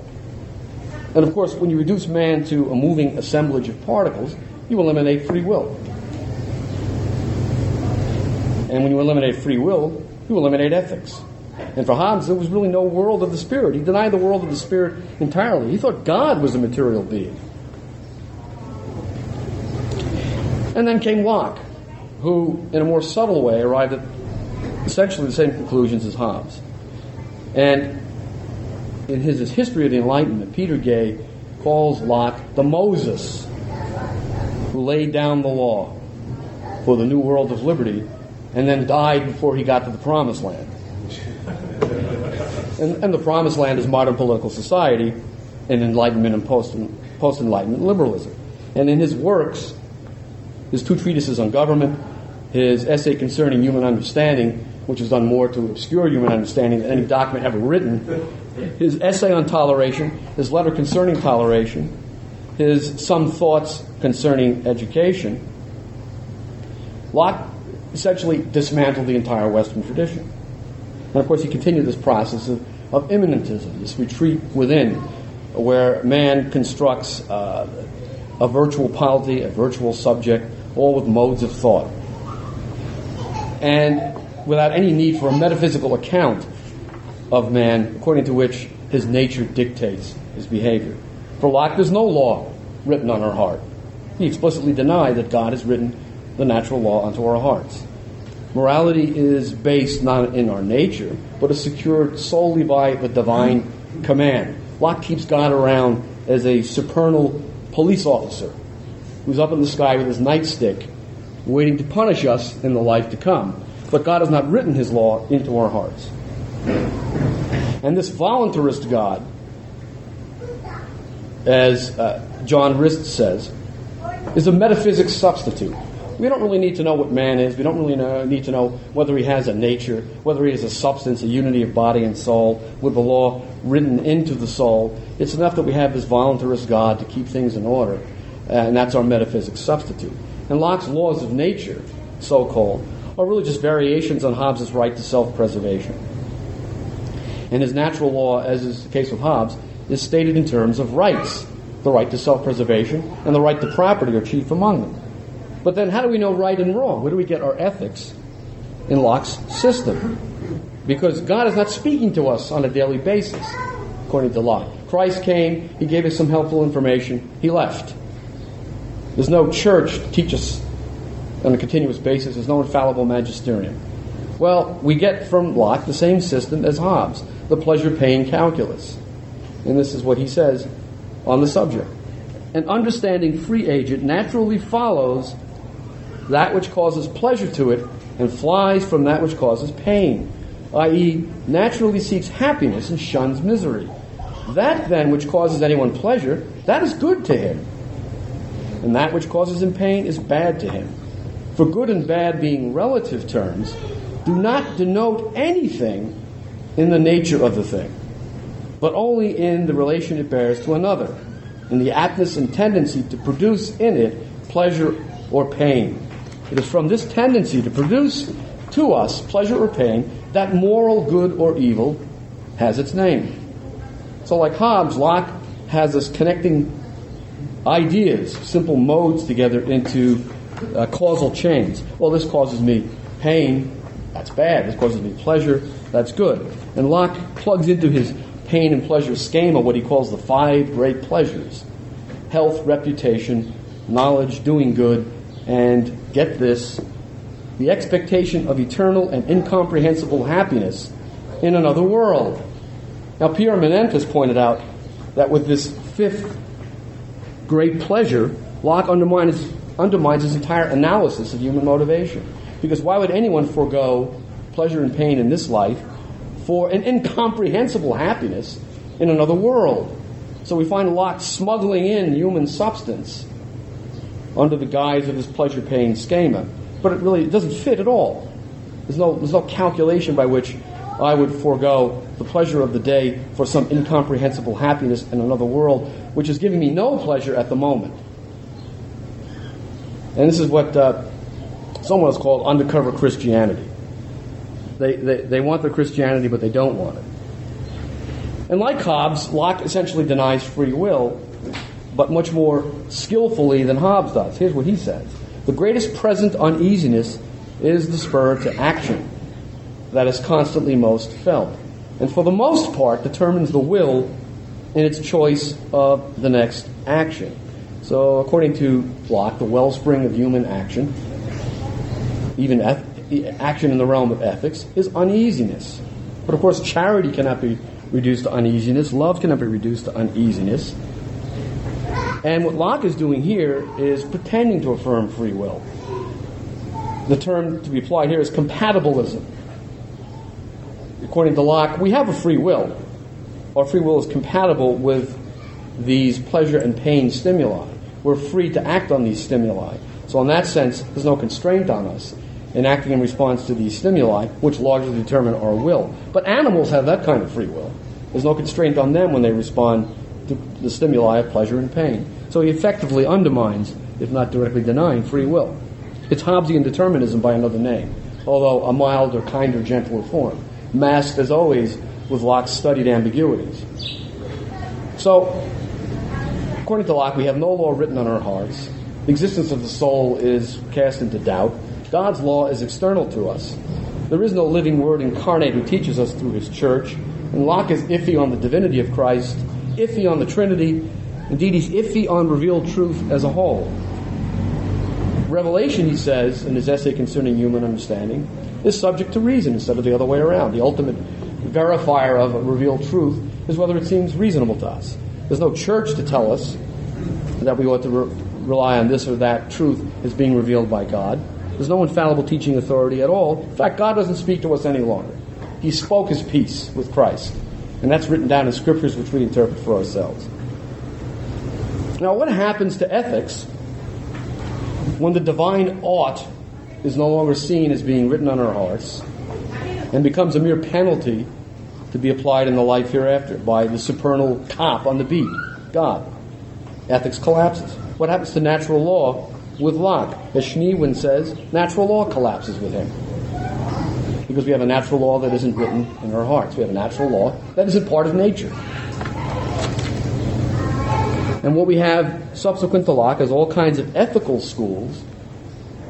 And of course, when you reduce man to a moving assemblage of particles, you eliminate free will. And when you eliminate free will, you eliminate ethics. And for Hobbes, there was really no world of the spirit. He denied the world of the spirit entirely. He thought God was a material being. And then came Locke, who, in a more subtle way, arrived at essentially the same conclusions as Hobbes. And in his History of the Enlightenment, Peter Gay calls Locke the Moses who laid down the law for the new world of liberty and then died before he got to the promised land. And, and the promised land is modern political society and Enlightenment and post, post-Enlightenment liberalism. And in his works, his two treatises on government, his essay concerning human understanding, which has done more to obscure human understanding than any document ever written, his essay on toleration, his letter concerning toleration, his some thoughts concerning education, Locke essentially dismantled the entire Western tradition. And of course, he continued this process of, of immanentism, this retreat within, where man constructs uh, a virtual polity, a virtual subject, all with modes of thought. And without any need for a metaphysical account of man, according to which his nature dictates his behavior. For Locke, there's no law written on our heart. He explicitly denied that God has written the natural law onto our hearts. Morality is based not in our nature, but is secured solely by the divine command. Locke keeps God around as a supernal police officer who's up in the sky with his nightstick, waiting to punish us in the life to come. But God has not written his law into our hearts. And this voluntarist God, as uh, John Rist says, is a metaphysics substitute. We don't really need to know what man is. We don't really know, need to know whether he has a nature, whether he is a substance, a unity of body and soul, with the law written into the soul. It's enough that we have this voluntarist God to keep things in order, and that's our metaphysics substitute. And Locke's laws of nature, so called, are really just variations on Hobbes' right to self preservation. And his natural law, as is the case with Hobbes, is stated in terms of rights. The right to self preservation and the right to property are chief among them. But then, how do we know right and wrong? Where do we get our ethics in Locke's system? Because God is not speaking to us on a daily basis, according to Locke. Christ came, He gave us some helpful information, He left. There's no church to teach us on a continuous basis, there's no infallible magisterium. Well, we get from Locke the same system as Hobbes, the pleasure pain calculus. And this is what he says on the subject. An understanding free agent naturally follows that which causes pleasure to it and flies from that which causes pain. i.e., naturally seeks happiness and shuns misery. That then which causes anyone pleasure, that is good to him. And that which causes him pain is bad to him. For good and bad being relative terms, do not denote anything in the nature of the thing, but only in the relation it bears to another, in the aptness and tendency to produce in it pleasure or pain. It is from this tendency to produce to us pleasure or pain that moral good or evil has its name. So, like Hobbes, Locke has us connecting ideas, simple modes together into uh, causal chains. Well, this causes me pain, that's bad. This causes me pleasure, that's good. And Locke plugs into his pain and pleasure schema what he calls the five great pleasures health, reputation, knowledge, doing good, and get this the expectation of eternal and incomprehensible happiness in another world. Now, Pierre Manent pointed out that with this fifth great pleasure, Locke undermines, undermines his entire analysis of human motivation. Because why would anyone forego pleasure and pain in this life for an incomprehensible happiness in another world? So we find Locke smuggling in human substance under the guise of this pleasure pain schema. But it really doesn't fit at all. There's no, there's no calculation by which I would forego the pleasure of the day for some incomprehensible happiness in another world, which is giving me no pleasure at the moment. And this is what uh, someone has called undercover Christianity. They, they, they want the Christianity, but they don't want it. And like Hobbes, Locke essentially denies free will, but much more skillfully than Hobbes does. Here's what he says The greatest present uneasiness is the spur to action that is constantly most felt, and for the most part determines the will in its choice of the next action. So, according to Locke, the wellspring of human action, even eth- action in the realm of ethics, is uneasiness. But of course, charity cannot be reduced to uneasiness, love cannot be reduced to uneasiness. And what Locke is doing here is pretending to affirm free will. The term to be applied here is compatibilism according to Locke, we have a free will. Our free will is compatible with these pleasure and pain stimuli. We're free to act on these stimuli. So, in that sense, there's no constraint on us in acting in response to these stimuli, which largely determine our will. But animals have that kind of free will. There's no constraint on them when they respond to the stimuli of pleasure and pain. So he effectively undermines, if not directly denying, free will. It's Hobbesian determinism by another name, although a milder, kinder, gentler form masked as always with Locke's studied ambiguities. So, according to Locke, we have no law written on our hearts. The existence of the soul is cast into doubt. God's law is external to us. There is no living word incarnate who teaches us through his church. And Locke is iffy on the divinity of Christ, iffy on the Trinity. Indeed, he's iffy on revealed truth as a whole. Revelation, he says in his essay concerning human understanding, is subject to reason instead of the other way around. The ultimate verifier of revealed truth is whether it seems reasonable to us. There's no church to tell us that we ought to re- rely on this or that truth as being revealed by God. There's no infallible teaching authority at all. In fact, God doesn't speak to us any longer. He spoke his peace with Christ. And that's written down in scriptures which we interpret for ourselves. Now, what happens to ethics when the divine ought is no longer seen as being written on our hearts and becomes a mere penalty to be applied in the life hereafter by the supernal cop on the beat, God. Ethics collapses. What happens to natural law with Locke? As Schneewind says, natural law collapses with him. Because we have a natural law that isn't written in our hearts. We have a natural law that isn't part of nature. And what we have subsequent to Locke is all kinds of ethical schools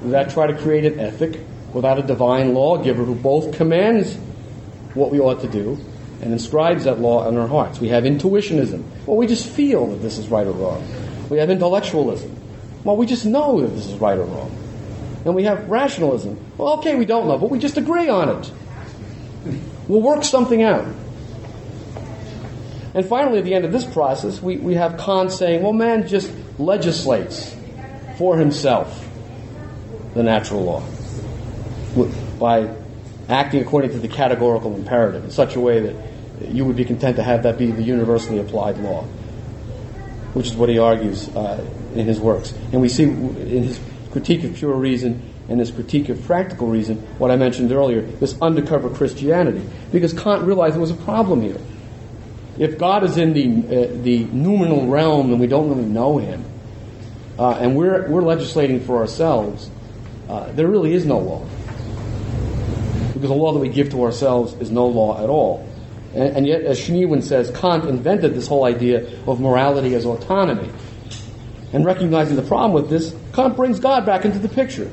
that try to create an ethic without a divine lawgiver who both commands what we ought to do and inscribes that law in our hearts. We have intuitionism. Well, we just feel that this is right or wrong. We have intellectualism. Well, we just know that this is right or wrong. And we have rationalism. Well, okay, we don't know, but we just agree on it. We'll work something out. And finally, at the end of this process, we, we have Kant saying, well, man just legislates for himself the natural law by acting according to the categorical imperative in such a way that you would be content to have that be the universally applied law, which is what he argues uh, in his works. And we see in his critique of pure reason and his critique of practical reason what I mentioned earlier, this undercover Christianity. Because Kant realized there was a problem here. If God is in the, uh, the noumenal realm and we don't really know him, uh, and we're, we're legislating for ourselves, uh, there really is no law. Because the law that we give to ourselves is no law at all. And, and yet, as Schneewind says, Kant invented this whole idea of morality as autonomy. And recognizing the problem with this, Kant brings God back into the picture,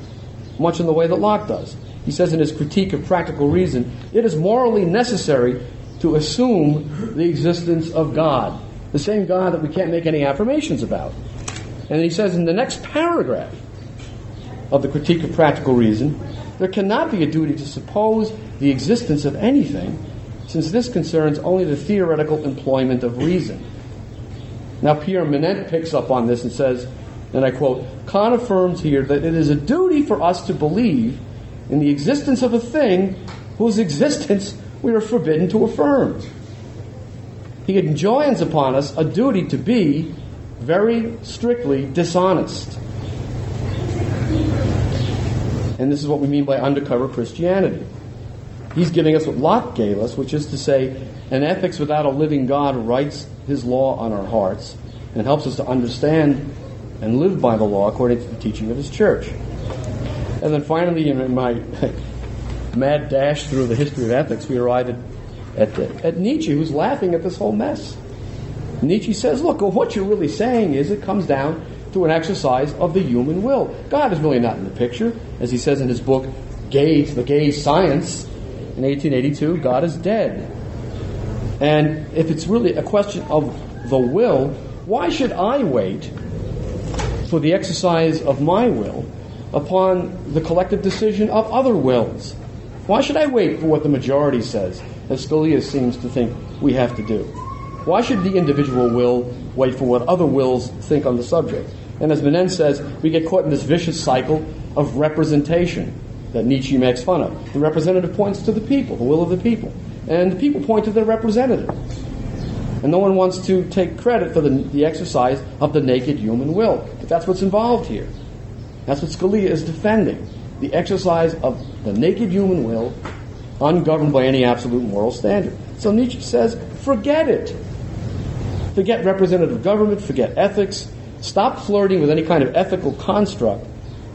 much in the way that Locke does. He says in his critique of practical reason, it is morally necessary to assume the existence of God, the same God that we can't make any affirmations about. And he says in the next paragraph of the critique of practical reason, there cannot be a duty to suppose the existence of anything, since this concerns only the theoretical employment of reason. Now, Pierre Manent picks up on this and says, and I quote, Kant affirms here that it is a duty for us to believe in the existence of a thing whose existence we are forbidden to affirm. He enjoins upon us a duty to be very strictly dishonest. And this is what we mean by undercover Christianity. He's giving us what Locke gave us, which is to say, an ethics without a living God writes his law on our hearts and helps us to understand and live by the law according to the teaching of his church. And then finally, in my mad dash through the history of ethics, we arrive at, at, at Nietzsche, who's laughing at this whole mess. Nietzsche says, look, what you're really saying is it comes down to an exercise of the human will. God is really not in the picture. As he says in his book, Gay, The Gay Science, in 1882, God is dead. And if it's really a question of the will, why should I wait for the exercise of my will upon the collective decision of other wills? Why should I wait for what the majority says, as Scalia seems to think we have to do? Why should the individual will wait for what other wills think on the subject? And as Manent says, we get caught in this vicious cycle of representation that Nietzsche makes fun of. The representative points to the people, the will of the people, and the people point to their representative. And no one wants to take credit for the, the exercise of the naked human will. But that's what's involved here. That's what Scalia is defending the exercise of the naked human will, ungoverned by any absolute moral standard. So Nietzsche says, forget it. Forget representative government, forget ethics, stop flirting with any kind of ethical construct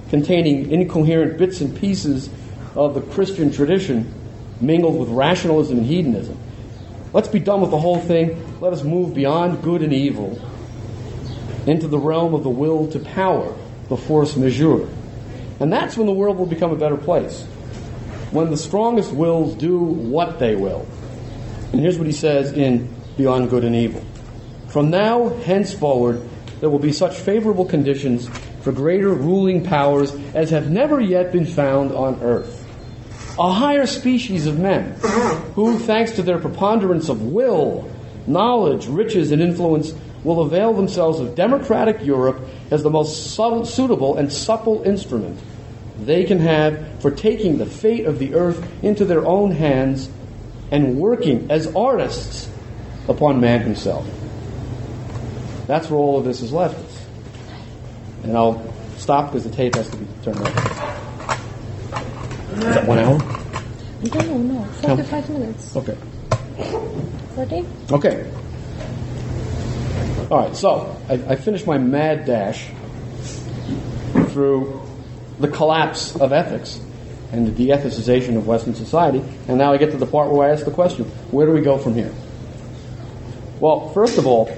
containing incoherent bits and pieces of the Christian tradition mingled with rationalism and hedonism. Let's be done with the whole thing. Let us move beyond good and evil into the realm of the will to power, the force majeure. And that's when the world will become a better place. When the strongest wills do what they will. And here's what he says in Beyond Good and Evil. From now henceforward, there will be such favorable conditions for greater ruling powers as have never yet been found on earth. A higher species of men, who, thanks to their preponderance of will, knowledge, riches, and influence, will avail themselves of democratic Europe as the most subtle, suitable and supple instrument they can have for taking the fate of the earth into their own hands and working as artists upon man himself. That's where all of this has left us. And I'll stop because the tape has to be turned off. Is that one hour? I don't no, no. 45 minutes. Okay. 40? Okay. All right, so I, I finished my mad dash through the collapse of ethics and the de-ethicization of Western society, and now I get to the part where I ask the question, where do we go from here? Well, first of all,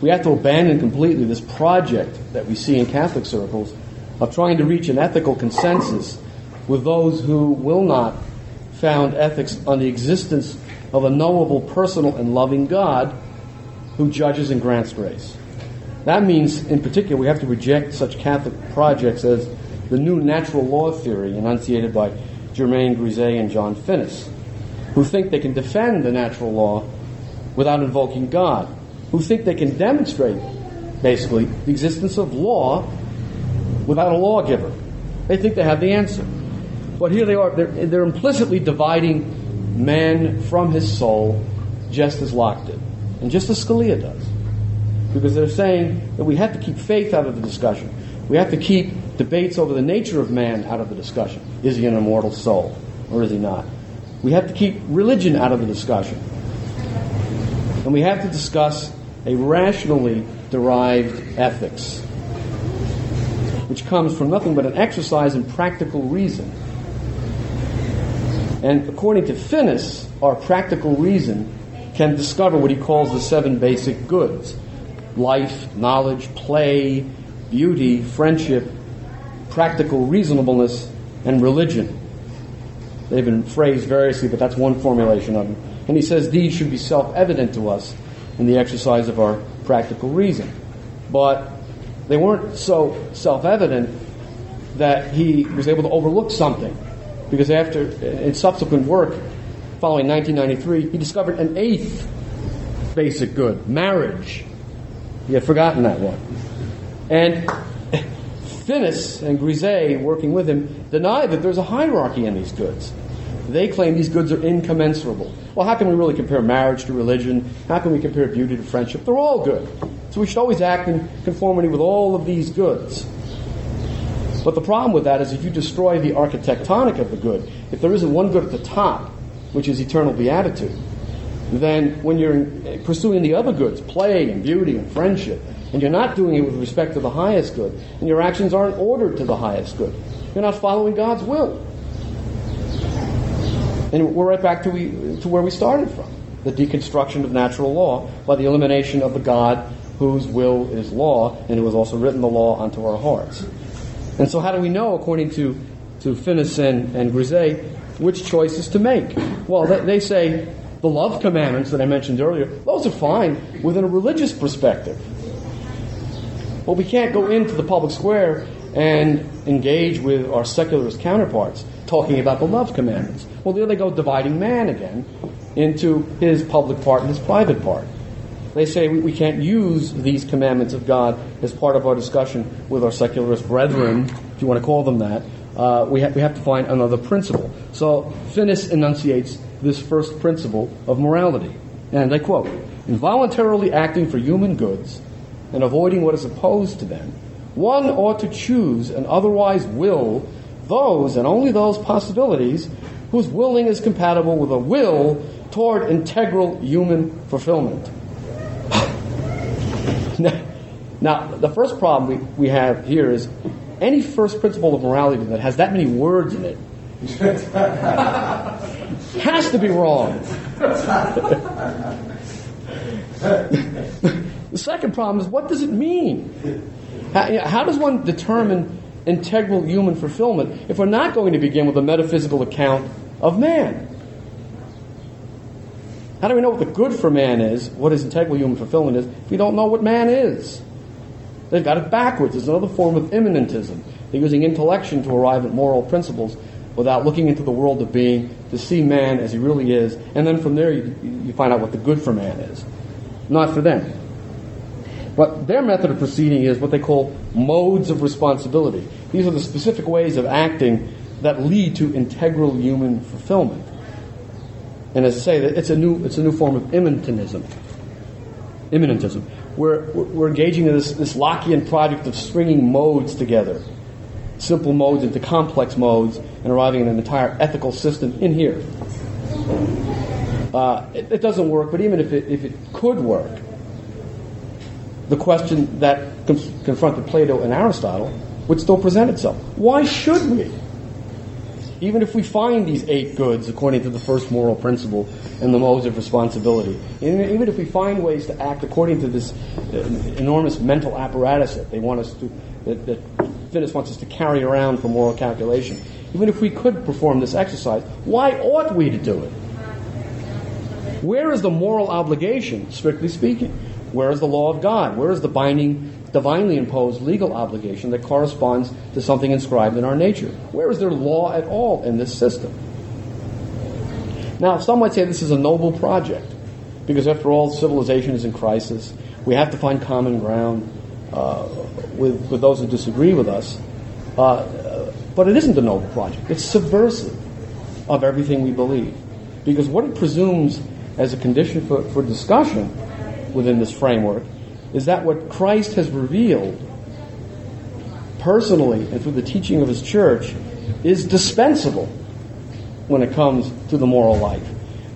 we have to abandon completely this project that we see in Catholic circles of trying to reach an ethical consensus with those who will not found ethics on the existence of a knowable, personal, and loving God who judges and grants grace. That means, in particular, we have to reject such Catholic projects as the new natural law theory enunciated by Germain Grisez and John Finnis, who think they can defend the natural law without invoking God, who think they can demonstrate, basically, the existence of law without a lawgiver. They think they have the answer. But here they are, they're, they're implicitly dividing man from his soul, just as Locke did, and just as Scalia does. Because they're saying that we have to keep faith out of the discussion. We have to keep debates over the nature of man out of the discussion. Is he an immortal soul, or is he not? We have to keep religion out of the discussion. And we have to discuss a rationally derived ethics, which comes from nothing but an exercise in practical reason. And according to Finnis, our practical reason can discover what he calls the seven basic goods life, knowledge, play, beauty, friendship, practical reasonableness, and religion. They've been phrased variously, but that's one formulation of them. And he says these should be self evident to us in the exercise of our practical reason. But they weren't so self evident that he was able to overlook something. Because after, in subsequent work, following 1993, he discovered an eighth basic good marriage. He had forgotten that one. And Finnis and Grisez, working with him, deny that there's a hierarchy in these goods. They claim these goods are incommensurable. Well, how can we really compare marriage to religion? How can we compare beauty to friendship? They're all good. So we should always act in conformity with all of these goods. But the problem with that is if you destroy the architectonic of the good, if there isn't one good at the top, which is eternal beatitude, then when you're pursuing the other goods, play and beauty and friendship, and you're not doing it with respect to the highest good, and your actions aren't ordered to the highest good, you're not following God's will. And we're right back to, we, to where we started from the deconstruction of natural law by the elimination of the God whose will is law and who has also written the law onto our hearts. And so, how do we know, according to, to Finnis and, and Grisez, which choices to make? Well, they, they say the love commandments that I mentioned earlier, those are fine within a religious perspective. But we can't go into the public square and engage with our secularist counterparts talking about the love commandments. Well, there they go dividing man again into his public part and his private part. They say we, we can't use these commandments of God as part of our discussion with our secularist brethren, if you want to call them that. Uh, we, ha- we have to find another principle. So Finnis enunciates this first principle of morality. And I quote Involuntarily acting for human goods and avoiding what is opposed to them, one ought to choose and otherwise will those and only those possibilities whose willing is compatible with a will toward integral human fulfillment. Now, the first problem we, we have here is any first principle of morality that has that many words in it has to be wrong. the second problem is what does it mean? How, how does one determine integral human fulfillment if we're not going to begin with a metaphysical account of man? How do we know what the good for man is, what his integral human fulfillment is, if we don't know what man is? They've got it backwards. It's another form of immanentism. They're using intellection to arrive at moral principles without looking into the world of being to see man as he really is, and then from there you, you find out what the good for man is. Not for them. But their method of proceeding is what they call modes of responsibility. These are the specific ways of acting that lead to integral human fulfillment. And as I say, it's a new, it's a new form of immanentism. Immanentism. We're, we're engaging in this, this Lockean project of stringing modes together, simple modes into complex modes, and arriving at an entire ethical system in here. Uh, it, it, doesn't work, but even if it, if it could work, the question that confronted Plato and Aristotle would still present itself. Why should we? Even if we find these eight goods according to the first moral principle and the modes of responsibility, even if we find ways to act according to this uh, enormous mental apparatus that they want us to, that, that wants us to carry around for moral calculation, even if we could perform this exercise, why ought we to do it? Where is the moral obligation, strictly speaking? Where is the law of God? Where is the binding divinely imposed legal obligation that corresponds to something inscribed in our nature. Where is there law at all in this system? Now, some might say this is a noble project, because after all, civilization is in crisis. We have to find common ground uh, with, with those who disagree with us. Uh, But it isn't a noble project. It's subversive of everything we believe. Because what it presumes as a condition for, for discussion within this framework is that what Christ has revealed personally and through the teaching of his church is dispensable when it comes to the moral life.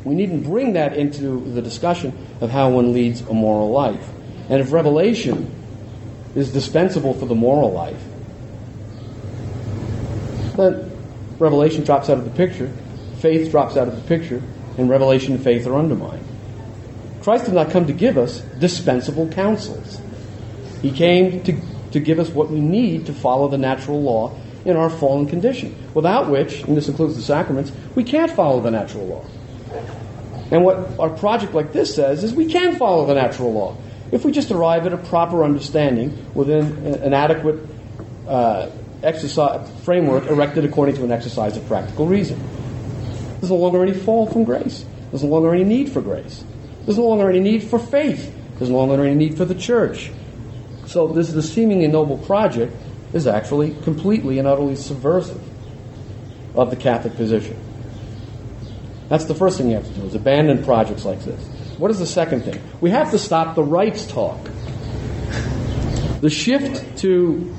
We needn't bring that into the discussion of how one leads a moral life. And if revelation is dispensable for the moral life, then revelation drops out of the picture, faith drops out of the picture, and revelation and faith are undermined. Christ did not come to give us dispensable counsels. He came to, to give us what we need to follow the natural law in our fallen condition, without which, and this includes the sacraments, we can't follow the natural law. And what our project like this says is we can follow the natural law if we just arrive at a proper understanding within an adequate uh, exercise framework erected according to an exercise of practical reason. There's no longer any fall from grace. There's no longer any need for grace. There's no longer any need for faith. There's no longer any need for the church. So this the seemingly noble project is actually completely and utterly subversive of the Catholic position. That's the first thing you have to do is abandon projects like this. What is the second thing? We have to stop the rights talk. The shift to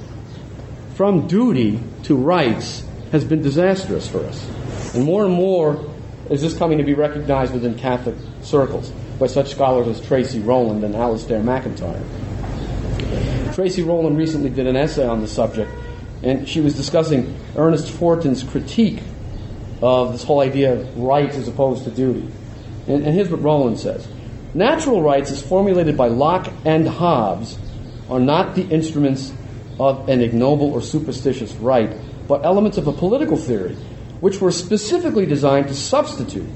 from duty to rights has been disastrous for us. And more and more is this coming to be recognized within Catholic circles by such scholars as Tracey Rowland and Alasdair MacIntyre. Tracey Rowland recently did an essay on the subject, and she was discussing Ernest Fortin's critique of this whole idea of rights as opposed to duty. And, and here's what Rowland says Natural rights, as formulated by Locke and Hobbes, are not the instruments of an ignoble or superstitious right, but elements of a political theory which were specifically designed to substitute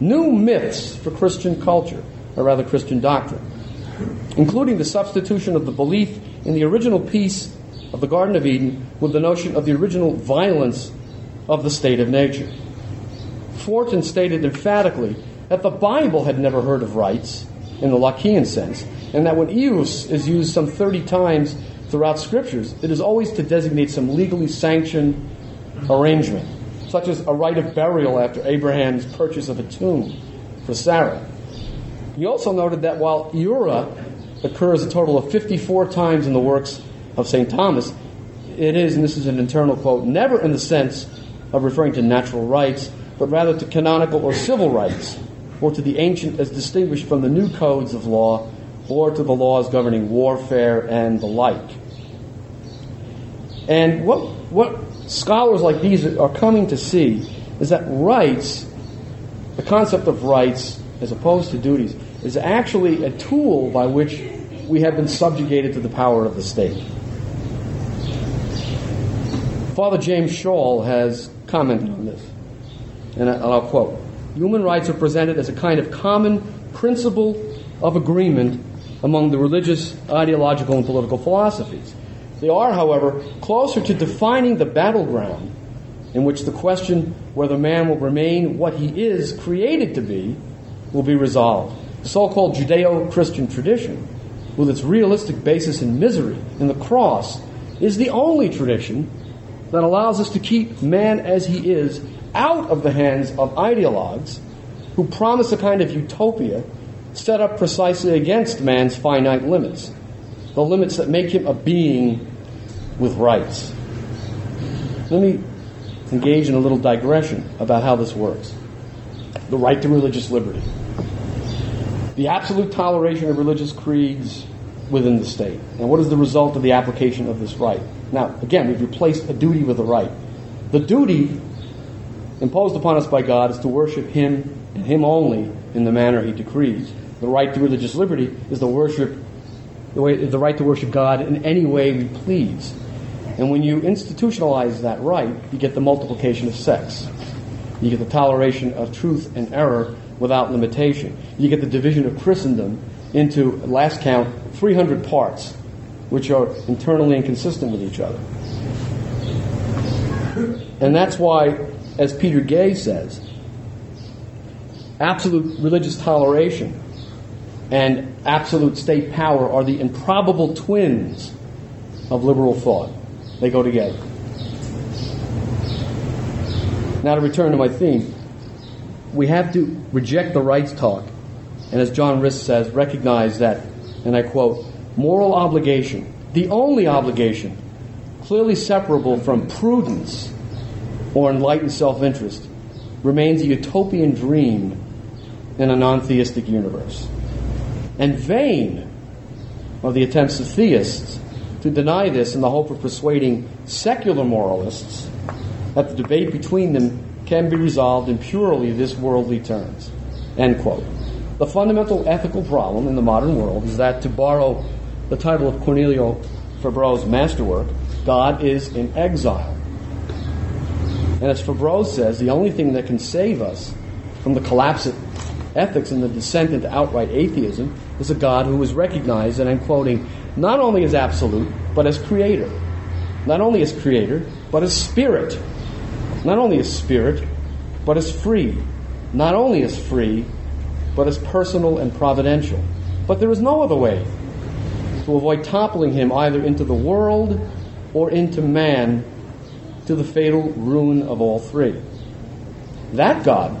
new myths for Christian culture, or rather Christian doctrine, including the substitution of the belief in the original peace of the Garden of Eden with the notion of the original violence of the state of nature. Fortin stated emphatically that the Bible had never heard of rights in the Lockean sense, and that when ius is used some 30 times throughout scriptures, it is always to designate some legally sanctioned arrangement such as a rite of burial after Abraham's purchase of a tomb for Sarah. He also noted that while iura occurs a total of 54 times in the works of St. Thomas, it is, and this is an internal quote, never in the sense of referring to natural rights, but rather to canonical or civil rights, or to the ancient as distinguished from the new codes of law, or to the laws governing warfare and the like. And what, what scholars like these are coming to see is that rights, the concept of rights as opposed to duties, is actually a tool by which we have been subjugated to the power of the state. Father James Schall has commented on this, and I'll quote Human rights are presented as a kind of common principle of agreement among the religious, ideological, and political philosophies. They are, however, closer to defining the battleground in which the question whether man will remain what he is created to be will be resolved. The so called Judeo Christian tradition, with its realistic basis in misery and the cross, is the only tradition that allows us to keep man as he is out of the hands of ideologues who promise a kind of utopia set up precisely against man's finite limits the limits that make him a being with rights. Let me engage in a little digression about how this works. The right to religious liberty. The absolute toleration of religious creeds within the state. And what is the result of the application of this right? Now, again, we've replaced a duty with a right. The duty imposed upon us by God is to worship Him and Him only in the manner He decrees. The right to religious liberty is the worship the, way, the right to worship God in any way we please. And when you institutionalize that right, you get the multiplication of sects. You get the toleration of truth and error without limitation. You get the division of Christendom into, last count, 300 parts, which are internally inconsistent with each other. And that's why, as Peter Gay says, absolute religious toleration and absolute state power are the improbable twins of liberal thought. They go together. Now, to return to my theme, we have to reject the rights talk, and as John Rist says, recognize that, and I quote, moral obligation, the only obligation clearly separable from prudence or enlightened self interest, remains a utopian dream in a non theistic universe. And vain are the attempts of theists to deny this in the hope of persuading secular moralists that the debate between them can be resolved in purely this worldly terms. End quote. The fundamental ethical problem in the modern world is that, to borrow the title of Cornelio Fabro's masterwork, God is in exile. And as Fabreau says, the only thing that can save us from the collapse of ethics and the descent into outright atheism is a God who is recognized, and I'm quoting, not only as absolute, but as creator. Not only as creator, but as spirit. Not only as spirit, but as free. Not only as free, but as personal and providential. But there is no other way to avoid toppling him either into the world or into man to the fatal ruin of all three. That God,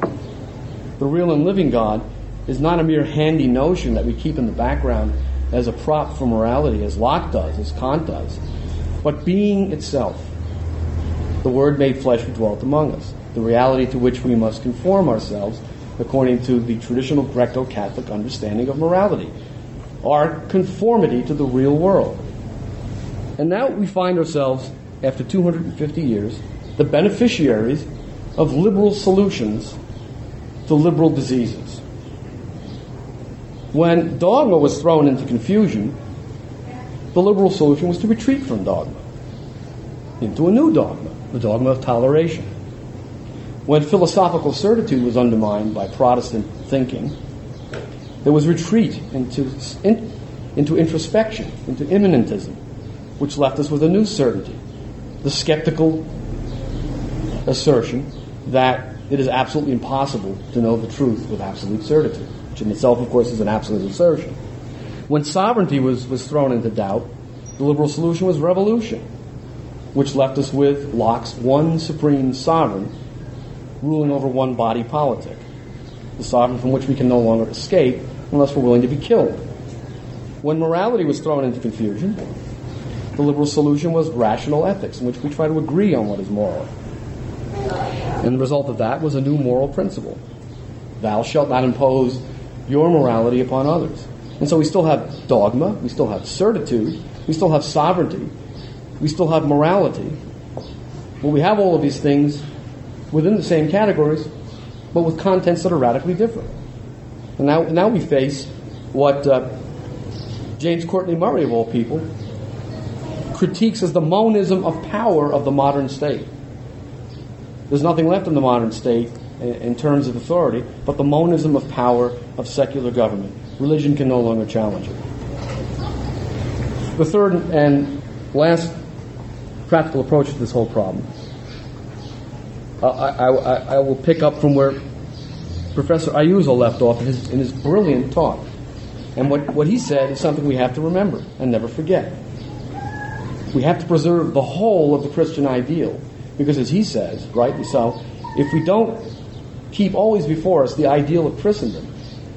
the real and living God, is not a mere handy notion that we keep in the background as a prop for morality, as Locke does, as Kant does, but being itself, the Word made flesh who dwelt among us, the reality to which we must conform ourselves according to the traditional Greco Catholic understanding of morality, our conformity to the real world. And now we find ourselves, after 250 years, the beneficiaries of liberal solutions to liberal diseases. When dogma was thrown into confusion, the liberal solution was to retreat from dogma into a new dogma, the dogma of toleration. When philosophical certitude was undermined by Protestant thinking, there was retreat into, in, into introspection, into immanentism, which left us with a new certainty the skeptical assertion that it is absolutely impossible to know the truth with absolute certitude, which in itself, of course, is an absolute assertion. When sovereignty was, was thrown into doubt, the liberal solution was revolution, which left us with Locke's one supreme sovereign ruling over one body politic, the sovereign from which we can no longer escape unless we're willing to be killed. When morality was thrown into confusion, the liberal solution was rational ethics, in which we try to agree on what is moral. And the result of that was a new moral principle. Thou shalt not impose your morality upon others. And so we still have dogma, we still have certitude, we still have sovereignty, we still have morality. But we have all of these things within the same categories, but with contents that are radically different. And now, now we face what uh, James Courtney Murray, of all people, critiques as the monism of power of the modern state. There's nothing left in the modern state in terms of authority but the monism of power of secular government. Religion can no longer challenge it. The third and last practical approach to this whole problem. Uh, I, I, I will pick up from where Professor Ayuso left off in his, in his brilliant talk. And what, what he said is something we have to remember and never forget. We have to preserve the whole of the Christian ideal. Because as he says, rightly so, if we don't keep always before us the ideal of Christendom,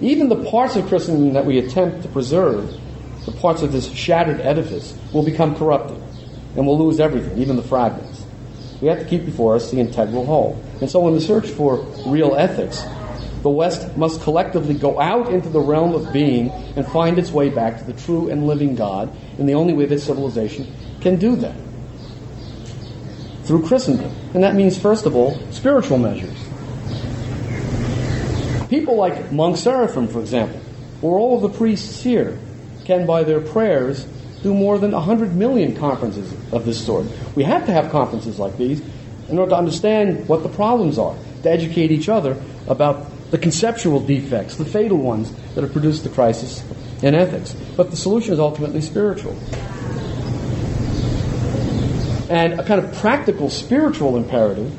even the parts of Christendom that we attempt to preserve, the parts of this shattered edifice, will become corrupted. And we'll lose everything, even the fragments. We have to keep before us the integral whole. And so in the search for real ethics, the West must collectively go out into the realm of being and find its way back to the true and living God in the only way that civilization can do that through Christendom. And that means, first of all, spiritual measures. People like Monk Seraphim, for example, or all of the priests here, can, by their prayers, do more than 100 million conferences of this sort. We have to have conferences like these in order to understand what the problems are, to educate each other about the conceptual defects, the fatal ones that have produced the crisis in ethics. But the solution is ultimately spiritual. And a kind of practical spiritual imperative,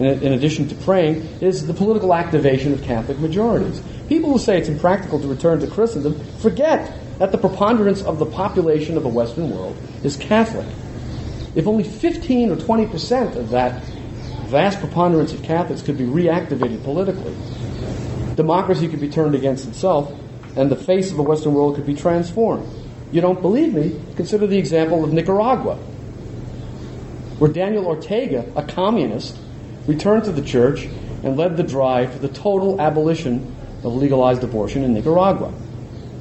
in, addition to praying, is the political activation of Catholic majorities. People who say it's impractical to return to Christendom forget that the preponderance of the population of the Western world is Catholic. If only 15 or 20 percent of that vast preponderance of Catholics could be reactivated politically. Democracy could be turned against itself, and the face of the Western world could be transformed. You don't believe me? Consider the example of Nicaragua, where Daniel Ortega, a communist, returned to the church and led the drive for the total abolition of legalized abortion in Nicaragua.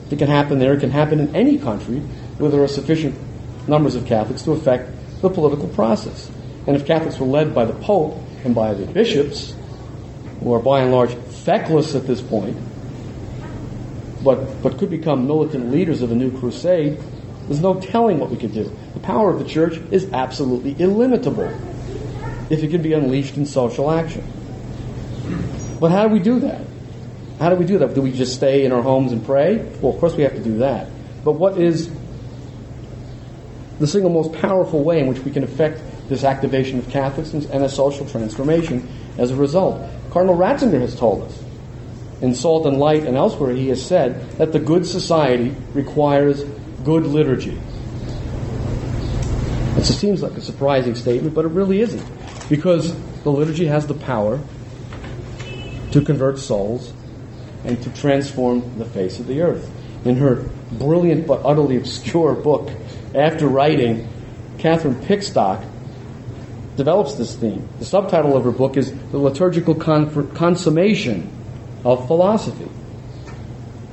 It can happen there, it can happen in any country where there are sufficient numbers of Catholics to affect the political process. And if Catholics were led by the Pope and by the bishops, who are by and large feckless at this point, but, but could become militant leaders of a new crusade, there's no telling what we could do. The power of the church is absolutely illimitable if it can be unleashed in social action. But how do we do that? How do we do that? Do we just stay in our homes and pray? Well, of course we have to do that. But what is the single most powerful way in which we can affect this activation of Catholics and a social transformation as a result? Cardinal Ratzinger has told us in Salt and Light and elsewhere, he has said that the good society requires good liturgy. It seems like a surprising statement, but it really isn't. Because the liturgy has the power to convert souls and to transform the face of the earth. In her brilliant but utterly obscure book, After Writing, Catherine Pickstock develops this theme. The subtitle of her book is The Liturgical Consummation of philosophy.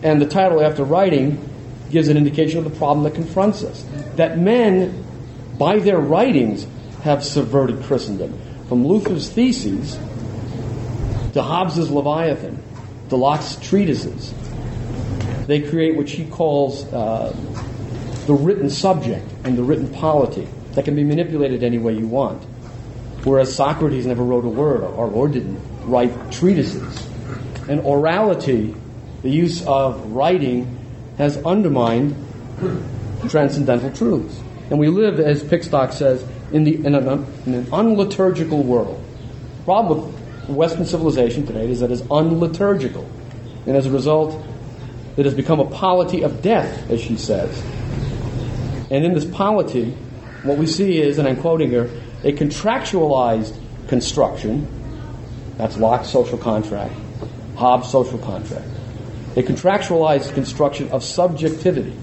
And the title, after writing, gives an indication of the problem that confronts us. That men, by their writings, have subverted Christendom. From Luther's theses to Hobbes's Leviathan to Locke's treatises, they create what she calls uh, the written subject and the written polity that can be manipulated any way you want. Whereas Socrates never wrote a word, our Lord didn't write treatises and orality, the use of writing, has undermined transcendental truths. And we live, as Pickstock says, in, the, in, an, in an unliturgical world. The problem with Western civilization today is that it's unliturgical. And as a result, it has become a polity of death, as she says. And in this polity, what we see is, and I'm quoting her, a contractualized construction, that's Locke's social contract, Hobbes' social contract, a contractualized construction of subjectivity,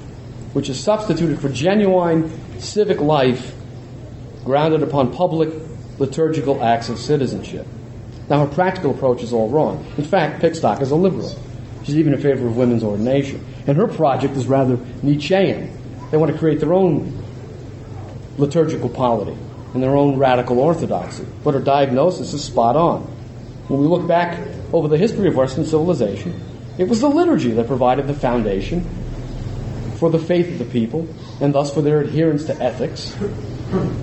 which is substituted for genuine civic life grounded upon public liturgical acts of citizenship. Now, her practical approach is all wrong. In fact, Pickstock is a liberal. She's even in favor of women's ordination. And her project is rather Nietzschean. They want to create their own liturgical polity and their own radical orthodoxy. But her diagnosis is spot on. When we look back over the history of Western civilization, it was the liturgy that provided the foundation for the faith of the people, and thus for their adherence to ethics,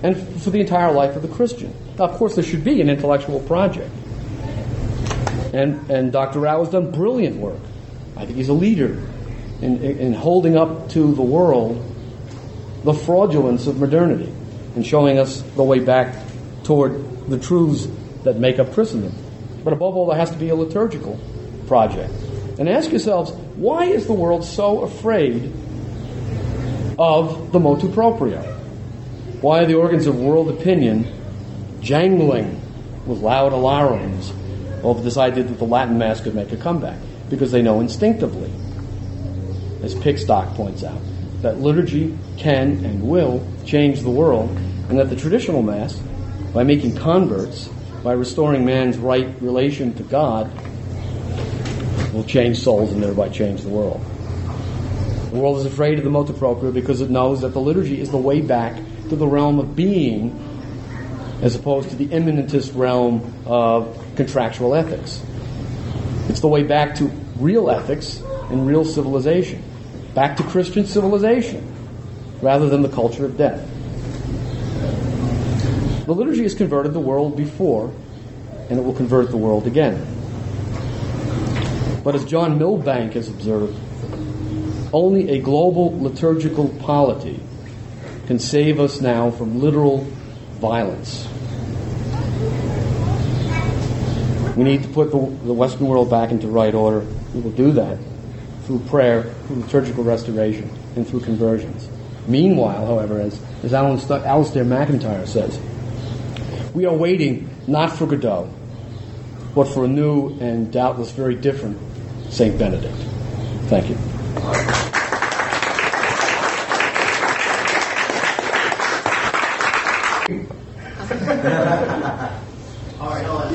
and for the entire life of the Christian. Now, of course, there should be an intellectual project. And, and Dr. Rao has done brilliant work. I think he's a leader in, in holding up to the world the fraudulence of modernity and showing us the way back toward the truths that make up Christendom. But above all, there has to be a liturgical project. And ask yourselves, why is the world so afraid of the motu proprio? Why are the organs of world opinion jangling with loud alarums over this idea that the Latin Mass could make a comeback? Because they know instinctively, as Pickstock points out, that liturgy can and will change the world, and that the traditional Mass, by making converts, by restoring man's right relation to God, will change souls and thereby change the world. The world is afraid of the motu proprio because it knows that the liturgy is the way back to the realm of being as opposed to the immanentist realm of contractual ethics. It's the way back to real ethics and real civilization, back to Christian civilization, rather than the culture of death. The liturgy has converted the world before, and it will convert the world again. But as John Milbank has observed, only a global liturgical polity can save us now from literal violence. We need to put the, Western world back into right order. We will do that through prayer, through liturgical restoration, and through conversions. Meanwhile, however, as, as Alan St- Alasdair MacIntyre says, we are waiting not for Godot, but for a new and doubtless very different St. Benedict. Thank you. All right, hold on.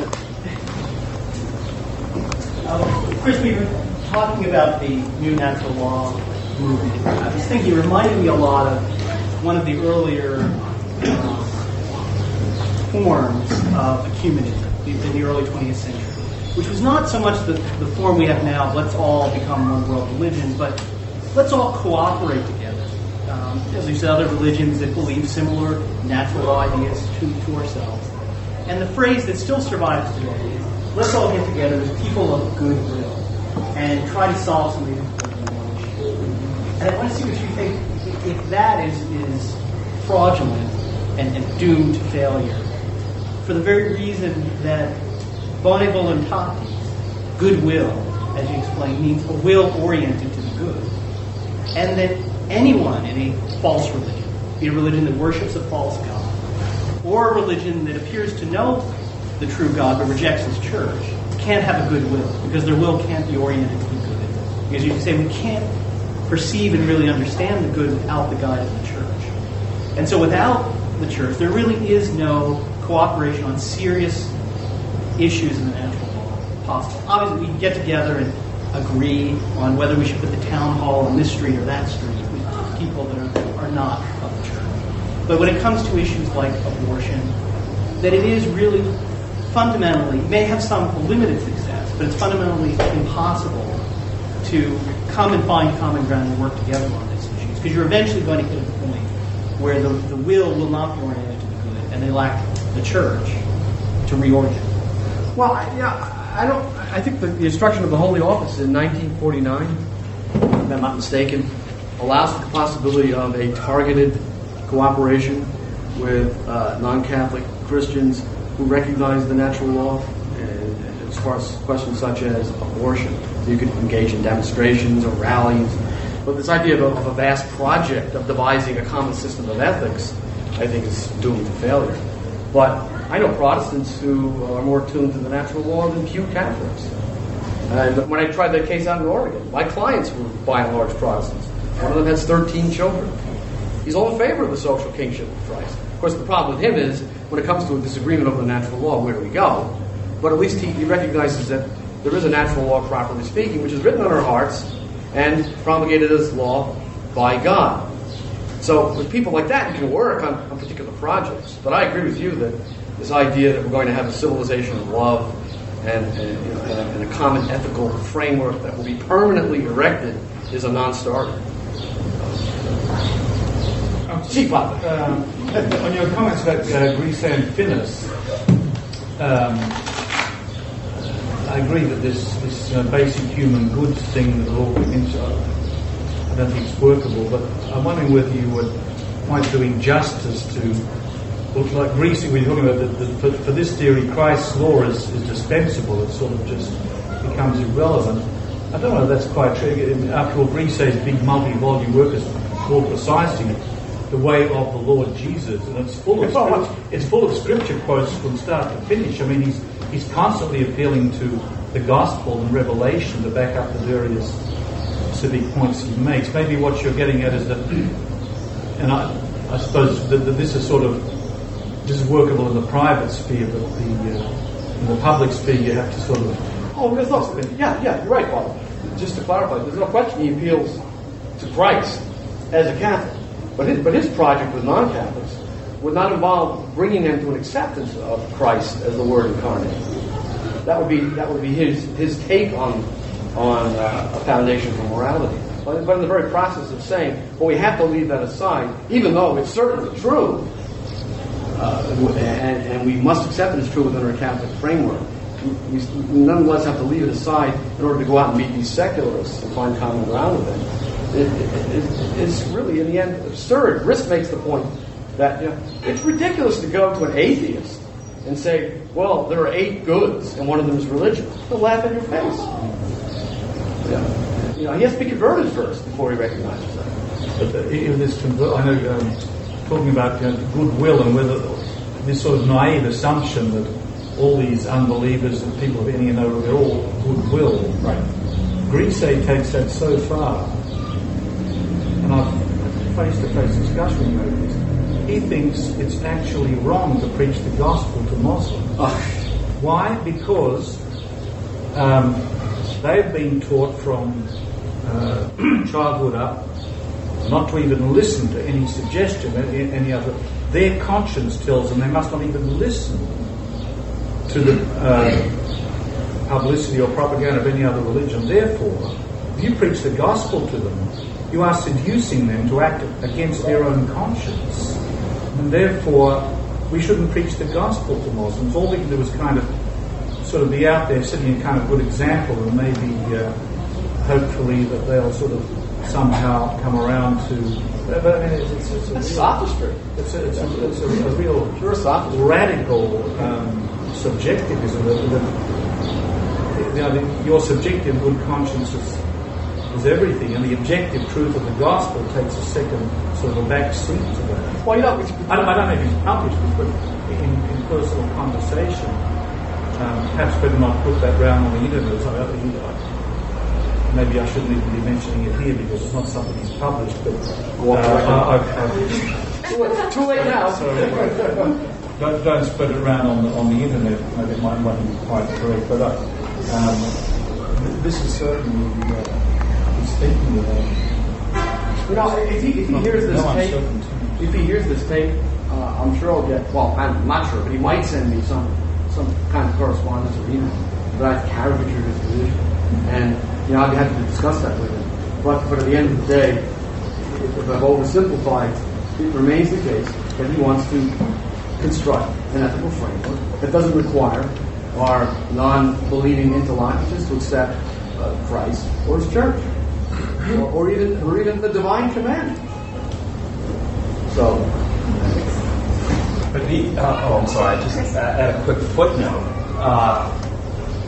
Uh, Chris, we were talking about the new natural law movement. I was thinking, it reminded me a lot of one of the earlier uh, forms of ecumenism in the early 20th century, which was not so much the, the form we have now, let's all become one world religion, but let's all cooperate together. Um, as we said, other religions that believe similar natural ideas to, to ourselves. And the phrase that still survives today is let's all get together as people of goodwill and try to solve some of these. I want to see what you think if- that is, is fraudulent and, and doomed to failure for the very reason that bone goodwill, as you explained, means a will oriented to the good. And that anyone in a false religion, be a religion that worships a false God, or a religion that appears to know the true God but rejects his church, can't have a good will because their will can't be oriented to the good. Because you can say we can't perceive and really understand the good without the guide of the church. And so without the church, there really is no cooperation on serious issues in the natural law possible. Obviously, we can get together and agree on whether we should put the town hall on this street or that street with people that are, are not of the church. But when it comes to issues like abortion, that it is really fundamentally, may have some limited success, but it's fundamentally impossible to come and find common ground and work together on these issues. Because you're eventually going to hit a point where the, the will will not be oriented to the good, and they lack the church to reorient. Well, yeah, I don't. I think the, the instruction of the Holy Office in 1949, if I'm not mistaken, allows for the possibility of a targeted cooperation with uh, non-Catholic Christians who recognize the natural law. And as far as questions such as abortion, you could engage in demonstrations or rallies. But this idea of a, of a vast project of devising a common system of ethics, I think, is doomed to failure. But I know Protestants who are more tuned to the natural law than few Catholics. And when I tried that case out in Oregon, my clients were by and large Protestants. One of them has 13 children. He's all in favor of the social kingship of Christ. Of course, the problem with him is when it comes to a disagreement over the natural law, where do we go? But at least he, he recognizes that there is a natural law, properly speaking, which is written on our hearts and promulgated as law by God. So with people like that, you can work on, on particular projects. But I agree with you that this idea that we're going to have a civilization of love and, and, you know, and, a, and a common ethical framework that will be permanently erected is a non-starter. Father. Um, on your comments about uh, Grisez and Finnis, um, I agree that this, this uh, basic human goods thing that the law commits, uh, I don't think it's workable, but I'm wondering whether you would quite doing justice to, well, like Grisez, we're talking about, the, for, for this theory, Christ's law is, is dispensable, it sort of just becomes irrelevant. I don't know if that's quite true. After all, Grisez has big multi-volume workers called precisely the way of the Lord Jesus, and it's full of scripture, it's full of scripture quotes from start to finish. I mean, he's he's constantly appealing to the gospel and revelation to back up the various specific points he makes. Maybe what you're getting at is that, and I, I suppose that, that this is sort of this is workable in the private sphere, but the uh, in the public sphere you have to sort of Oh, there's no, yeah, yeah, you're right, Bob. Just to clarify, there's no question he appeals to Christ as a Catholic. But his, but his project with non-Catholics would not involve bringing them to an acceptance of Christ as the Word incarnate. That would be that would be his his take on on uh, a foundation for morality. But, but in the very process of saying, well, we have to leave that aside, even though it's certainly true, uh, and, and we must accept it as true within our Catholic framework. We, we nonetheless have to leave it aside in order to go out and meet these secularists and find common ground with them. It, it, it, it's really, in the end, absurd. Rist makes the point that you know, it's ridiculous to go to an atheist and say, well, there are eight goods, and one of them is religion. They'll laugh in your face. Yeah. You know, he has to be converted first before he recognizes that. But uh, in this, conver- I know, um, talking about you know, goodwill and whether this sort of naive assumption that all these unbelievers and people of any and no, they're all goodwill. Right. Grisez takes that so far, and I've face-to-face discussion with this. He thinks it's actually wrong to preach the gospel to Muslims. Why? Because um, they've been taught from uh, childhood up not to even listen to any suggestion, any, any other. Their conscience tells them they must not even listen to the uh, publicity or propaganda of any other religion. Therefore, if you preach the gospel to them, you are seducing them to act against their own conscience. And therefore, we shouldn't preach the gospel to Muslims. All we can do is kind of sort of be out there setting a kind of good example and maybe uh, hopefully that they'll sort of somehow come around to. But I mean, it's, it's, it's a real, sophistry. it's a, it's a, it's a, a real radical um, subjectivism. That, that, you know, your subjective good conscience is, is everything, and the objective truth of the gospel takes a second sort of a back seat to that. Well, you know, I don't, I don't know if he's published this, but in, in personal conversation, um, perhaps better not put that round on the internet. So I, I, maybe I shouldn't even be mentioning it here because it's not something he's published. But Go off the record. uh, I, I've, too, late, too late now. so uh, don't, don't spread it around on the, on the internet. Maybe it might not be quite correct, but uh, um, this is certainly uh, his thinking about. You know, if he, if he hears this No tape, if he hears this tape, uh, I'm sure he'll get. Well, I'm not sure, but he might send me some some kind of correspondence or email that I've caricatured his position, and you know, I'd be happy to discuss that with him. But but at the end of the day, if if I've oversimplified, it remains the case that he wants to construct an ethical framework that doesn't require our non-believing interlocutors to accept uh, Christ or His church, or, even or even the divine command. So, But he, uh, oh, I'm sorry, just add a quick footnote. Uh,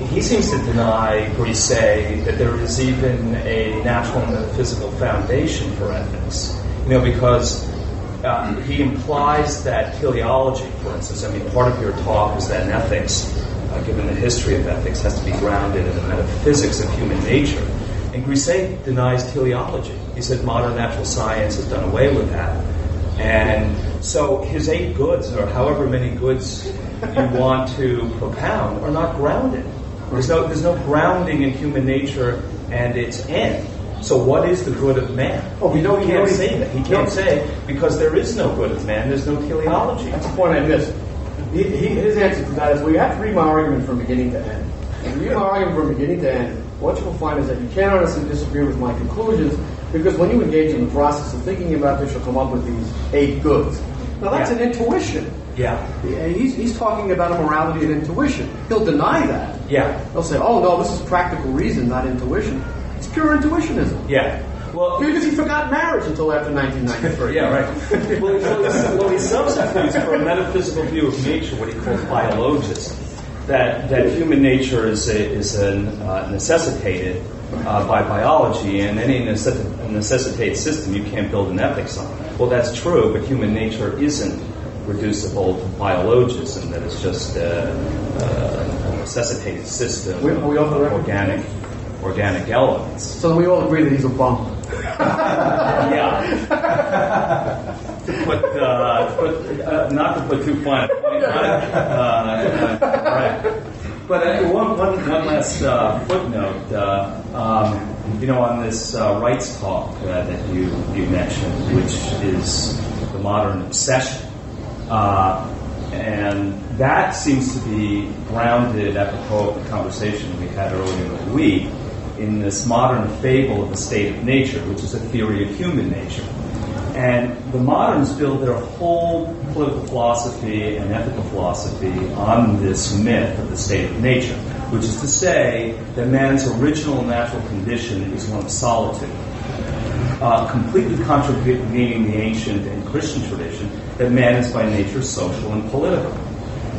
he seems to deny, Grisez, that there is even a natural metaphysical foundation for ethics. You know, because uh, he implies that teleology, for instance, I mean, part of your talk is that ethics, uh, given the history of ethics, has to be grounded in the metaphysics of human nature. And Grisez denies teleology. He said modern natural science has done away with that. And so his eight goods, or however many goods you want to propound, are not grounded. There's no, there's no grounding in human nature and its end. So what is the good of man? Oh, we know- he can't he- say that. He can't say because there is no good of man. There's no teleology. That's the point I missed. He, he, his answer to that is, well, you have to read my argument from beginning to end. If you read my argument from beginning to end, what you will find is that you can't honestly disagree with my conclusions because when you engage in the process of thinking about this, you'll come up with these eight goods. Now, that's Yeah. an intuition. Yeah, He's, he's talking about a morality and intuition. He'll deny that. yeah, He'll say, oh, no, this is practical reason, not intuition. It's pure intuitionism. yeah. Well, Because he forgot marriage until after 1993. Yeah, right. well, well, he, well, he substitutes for a metaphysical view of nature what he calls biologism. That, that human nature is, a, is an, uh, necessitated uh, by biology, and any necess- necessitated system you can't build an ethics on. Well, that's true, but human nature isn't reducible to biologism, that it's just a, a, a necessitated system We- we of organic, organic elements. So we all agree that he's a bum. Yeah. But uh, but uh, not to put too fine a point on it. Uh, uh. But uh, one, one, one last uh, footnote. Uh, um, you know, on this uh, rights talk uh, that you, you mentioned, which is the modern obsession, uh, and that seems to be grounded at the apropos of the conversation we had earlier in the week in this modern fable of the state of nature, which is a theory of human nature. And the moderns build their whole political philosophy and ethical philosophy on this myth of the state of nature, which is to say that man's original natural condition is one of solitude, uh, completely contravening the ancient and Christian tradition that man is by nature social and political.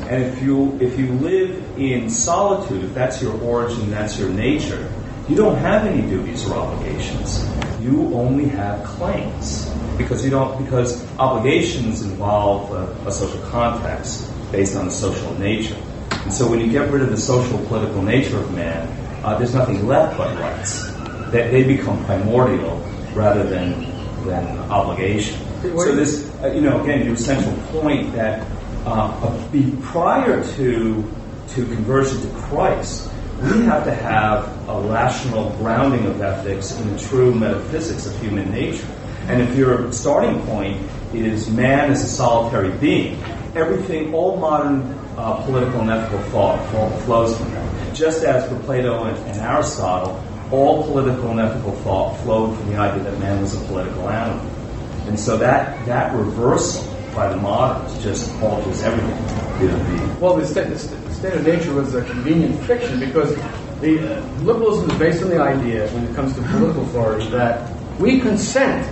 And if you if you live in solitude, if that's your origin, that's your nature, you don't have any duties or obligations. You only have claims because you don't because obligations involve a, a social context based on a social nature. And so when you get rid of the social political nature of man, uh, there's nothing left but rights. They, they become primordial rather than than obligation. So this, uh, you know, again, your essential point that uh, be prior to to conversion to Christ, we have to have a rational grounding of ethics in the true metaphysics of human nature. And if your starting point is man as a solitary being, everything, all modern uh, political and ethical thought flows from that. Just as for Plato and, and Aristotle, all political and ethical thought flowed from the idea that man was a political animal. And so that, that reversal by the moderns just alters everything. Well, the state, the state of nature was a convenient fiction because the uh, liberalism is based on the idea, when it comes to political authority, that we consent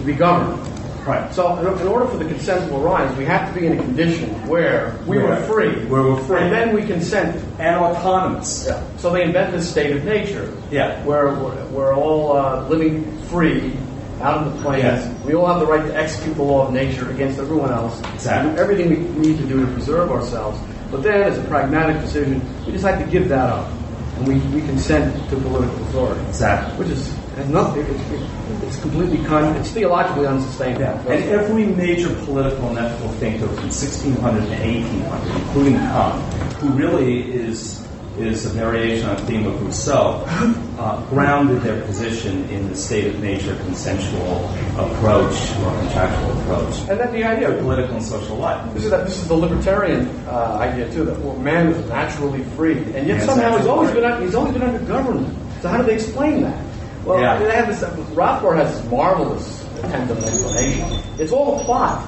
to be governed. Right. So, in order for the consent to arise, we have to be in a condition where we were free. Where we're free. And then we consent. And autonomous. Yeah. So they invent this state of nature. Yeah. Where we're, we're all uh, living free out in the plains. Yes. We all have the right to execute the law of nature against everyone else. Exactly. Do everything we need to do to preserve ourselves. But then, as a pragmatic decision, we decide to give that up. And we, we consent to political authority. Exactly. Which is has nothing. It's, it's completely con. It's theologically unsustainable. Yeah. And every major political and ethical thinker from 1600 to 1800, including Kant, who really is is a variation on the theme of Rousseau, uh, grounded their position in the state of nature consensual approach or contractual approach. And that's the idea of political and social life. This is, that, this is the libertarian uh, idea too. That well, man is naturally free, and yet Man's somehow he's always free. been he's always been under government. So how do they explain that? Well, Yeah. they have this. Rothbard has this marvelous attempt at an explanation. It's all a plot.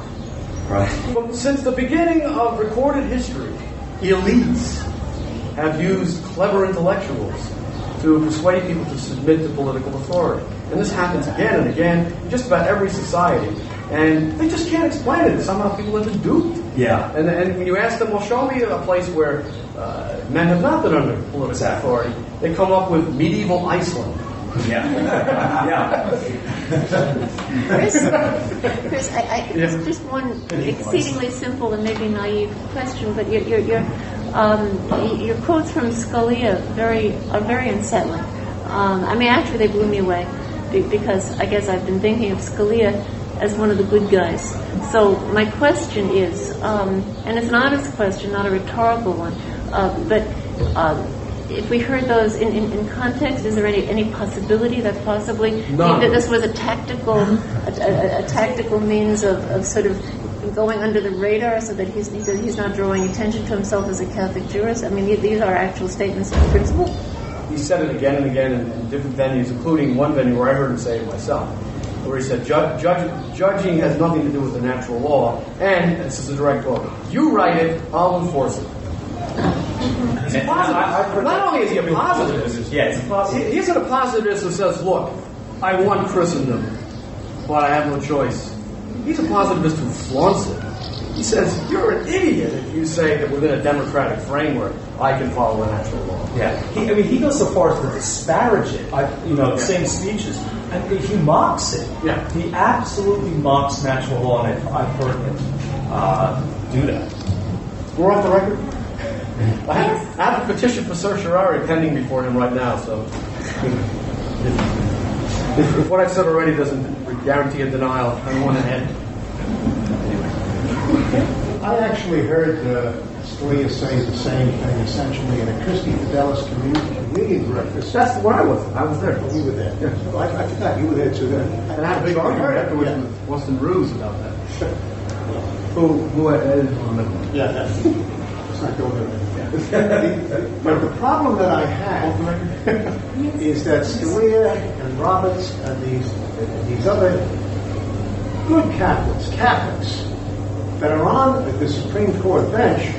Right. From, since the beginning of recorded history, elites have used clever intellectuals to persuade people to submit to political authority. And this happens again and again in just about every society. And they just can't explain it. Somehow people have been duped. Yeah. And, and when you ask them, well, show me a place where uh, men have not been under political Exactly. authority, they come up with medieval Iceland. Yeah. yeah. Chris, Chris, I, I, it's just one exceedingly simple and maybe naive question, but your your your, um, your quotes from Scalia very are very unsettling. Um, I mean, actually, they blew me away because I guess I've been thinking of Scalia as one of the good guys. So my question is, um, and it's an honest question, not a rhetorical one, uh, but. Um, if we heard those in, in, in context, is there any, any possibility that possibly that this was a tactical a, a, a tactical means of, of sort of going under the radar so that he's he's not drawing attention to himself as a Catholic jurist? I mean, these- are actual statements of principle. He said it again and again in, in different venues, including one venue where I heard him say it myself, where he said, "Judge, judge, judging has nothing to do with the natural law, and this is a direct quote: you write it, I'll enforce it." He's a And I- I've Not only is he a positivist, Yeah, it's a he, positive. he isn't a positivist who says, "Look, I want Christendom, but I have no choice." He's a positivist who flaunts it. He says, "You're an idiot if you say that within a democratic framework I can follow the natural law." Yeah, he, I mean, he goes so far as to disparage it. I, you know, same speeches, and he mocks it. Yeah. he absolutely mocks natural law, and I've, I've heard him uh, do that. We're off the record. I have, I have a petition for certiorari pending before him right now, so if, if, if what I've said already doesn't guarantee a denial, I'm on ahead. I actually heard uh, Scalia say the same thing essentially in a Christy Fidelis community reading breakfast. That's where I was. I was there. You were there. Yeah. Well, I, I forgot you were there too. Then. And I had a big argument afterwards Yeah. with Weston Ruse about that. Who, who, uh, uh, Yeah, that's, let's not go there. but the problem that I have is that Scalia and Roberts and these these other good Catholics, Catholics, that are on the Supreme Court bench,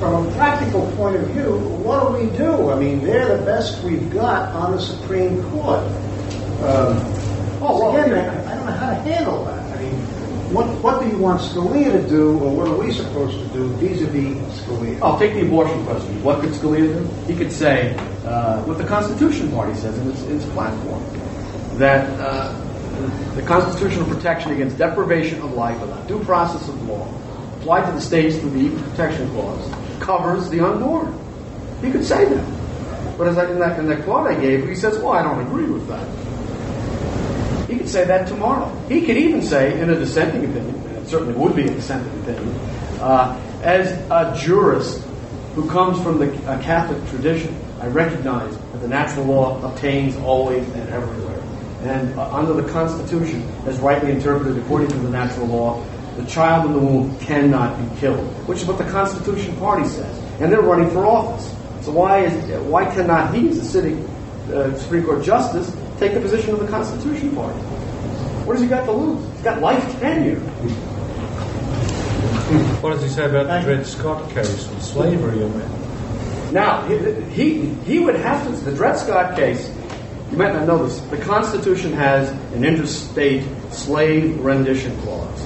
from a practical point of view, what do we do? I mean, they're the best we've got on the Supreme Court. Um, Oh, well, again. I, I don't know how to handle that. What what do you want Scalia to do, or what are we supposed to do vis-a-vis Scalia? I'll take the abortion question. What could Scalia do? He could say uh, what the Constitution Party says in its, its platform that uh, the constitutional protection against deprivation of life without due process of law applied to the states through the Equal Protection Clause covers the unborn. He could say that. But as I, in, that, in that quote I gave, he says, well, I don't agree with that. Could say that tomorrow. He could even say, in a dissenting opinion, and it certainly would be a dissenting opinion, uh, as a jurist who comes from the Catholic tradition, I recognize that the natural law obtains always and everywhere. And uh, under the Constitution, as rightly interpreted according to the natural law, the child in the womb cannot be killed, which is what the Constitution Party says. And they're running for office. So why is why cannot he, as a sitting uh, Supreme Court justice, take the position of the Constitution Party? What has he got to lose? He's got life tenure. What does he say about the Dred Scott case and slavery? Now, he, he would have to, the Dred Scott case, you might not know this, the Constitution has an interstate slave rendition clause.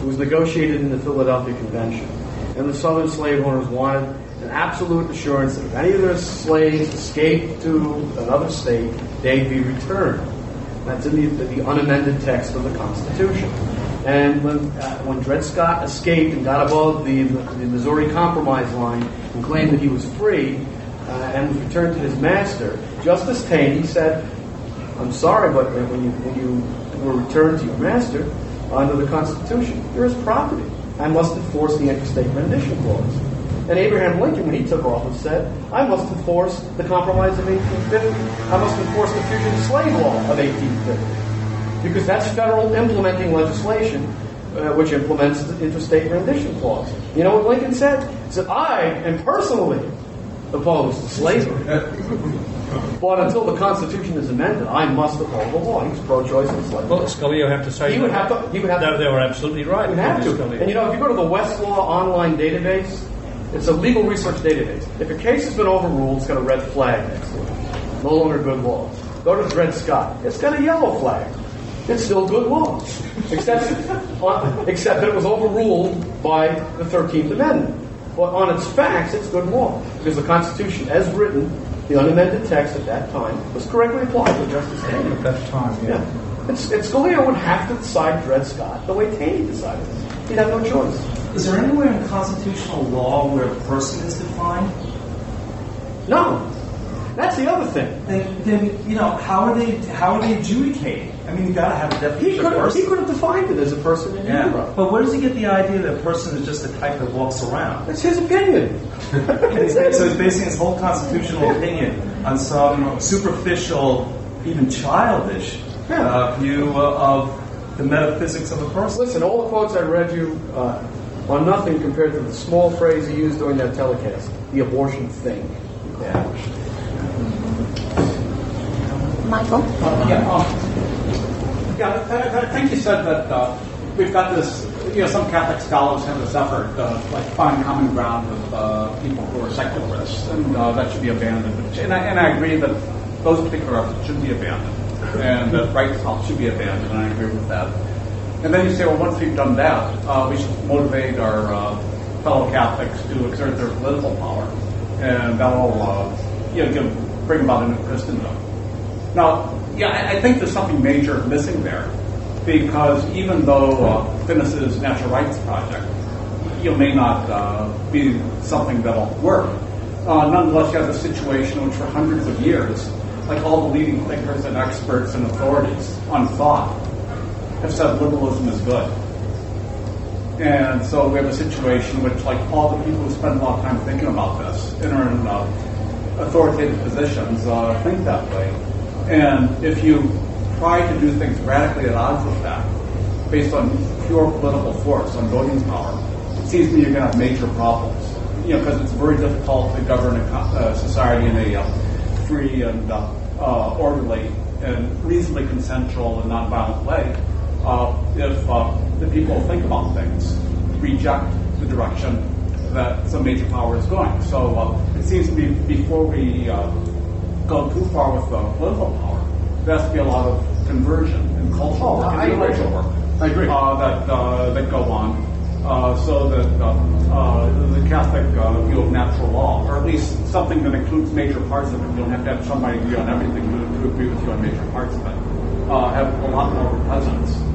It was negotiated in the Philadelphia Convention. And the Southern slave owners wanted an absolute assurance that if any of their slaves escaped to another state, they'd be returned. That's in the, the unamended text of the Constitution. And when, uh, when Dred Scott escaped and got above the, the Missouri Compromise line and claimed that he was free uh, and was returned to his master, Justice Taney said, I'm sorry, but when you, when you were returned to your master under the Constitution, you're his property. I must enforce the interstate rendition clause. And Abraham Lincoln, when he took office, said, I must enforce the Compromise of 1850. I must enforce the Fugitive Slave Law of 1850 because that's federal implementing legislation uh, which implements the interstate rendition clause. You know what Lincoln said? He said, I am personally opposed to slavery. but until the Constitution is amended, I must uphold the law. He's pro-choice and slavery. Well, Scalia would have to say he would have to. He would have that to. they were absolutely right. He would have to. Scalia. And you know, if you go to the Westlaw online database, it's a legal research database. If a case has been overruled, it's got a red flag next to it. No longer good law. Go to Dred Scott. It's got a yellow flag it's still good law, except, except that it was overruled by the 13th Amendment. But on its facts, it's good law, because the Constitution, as written, the unamended text at that time, was correctly applied to Justice Taney. At that time, yeah. yeah. It's, it's Scalia would have to decide Dred Scott the way Taney decided. He'd have no choice. Is there anywhere in constitutional law where a person is defined? No. That's the other thing. Then, then you know, how are they? How are they adjudicating? I mean, you got to have a definition. He could have. He could have defined it as a person in Yeah. Europe. But where does he get the idea that a person is just a type that walks around? It's his opinion. He's, so he's basing his whole constitutional opinion on some superficial, even childish Yeah. uh, view of the metaphysics of a person. Listen, all the quotes I read you uh, are nothing compared to the small phrase he used during that telecast, the abortion thing. Yeah. Michael? Yeah, um, yeah, I, I think you said that uh, we've got this, you know, some Catholic scholars have this effort to like find common ground with uh, people who are secularists, and uh, that should be abandoned. And I, and I agree that those particular efforts should be abandoned, and that right thought should be abandoned, and I agree with that. And then you say, well, once we've done that, uh, we should motivate our uh, fellow Catholics to exert their political power, and that'll, uh, you know, bring about a new Christendom. Now, yeah, I, I think there's something major missing there, because even though uh, Natural Rights Project, you may not uh, be something that'll work, uh, nonetheless, you have a situation which for hundreds of years, like all the leading thinkers and experts and authorities on thought have said liberalism is good. And so we have a situation which, like, all the people who spend a lot of time thinking about this and are in uh, authoritative positions uh, think that way. And if you try to do things radically at odds with that, based on pure political force, on voting power, it seems to me you're going to have major problems. You know, because it's very difficult to govern a uh, society in a uh, free and uh, uh, orderly and reasonably consensual and nonviolent way if uh, the people think about things reject the direction that some major power is going. So uh, it seems to me before we uh, go too far with the political power, there has to be a lot of conversion and cultural work I and agree. intellectual work I agree. uh, that uh, that go on, uh, so that uh, uh, the Catholic uh, view of natural law, or at least something that includes major parts of it, you don't have to have somebody agree on everything to, to agree with you on major parts of it, uh, have a lot more presence.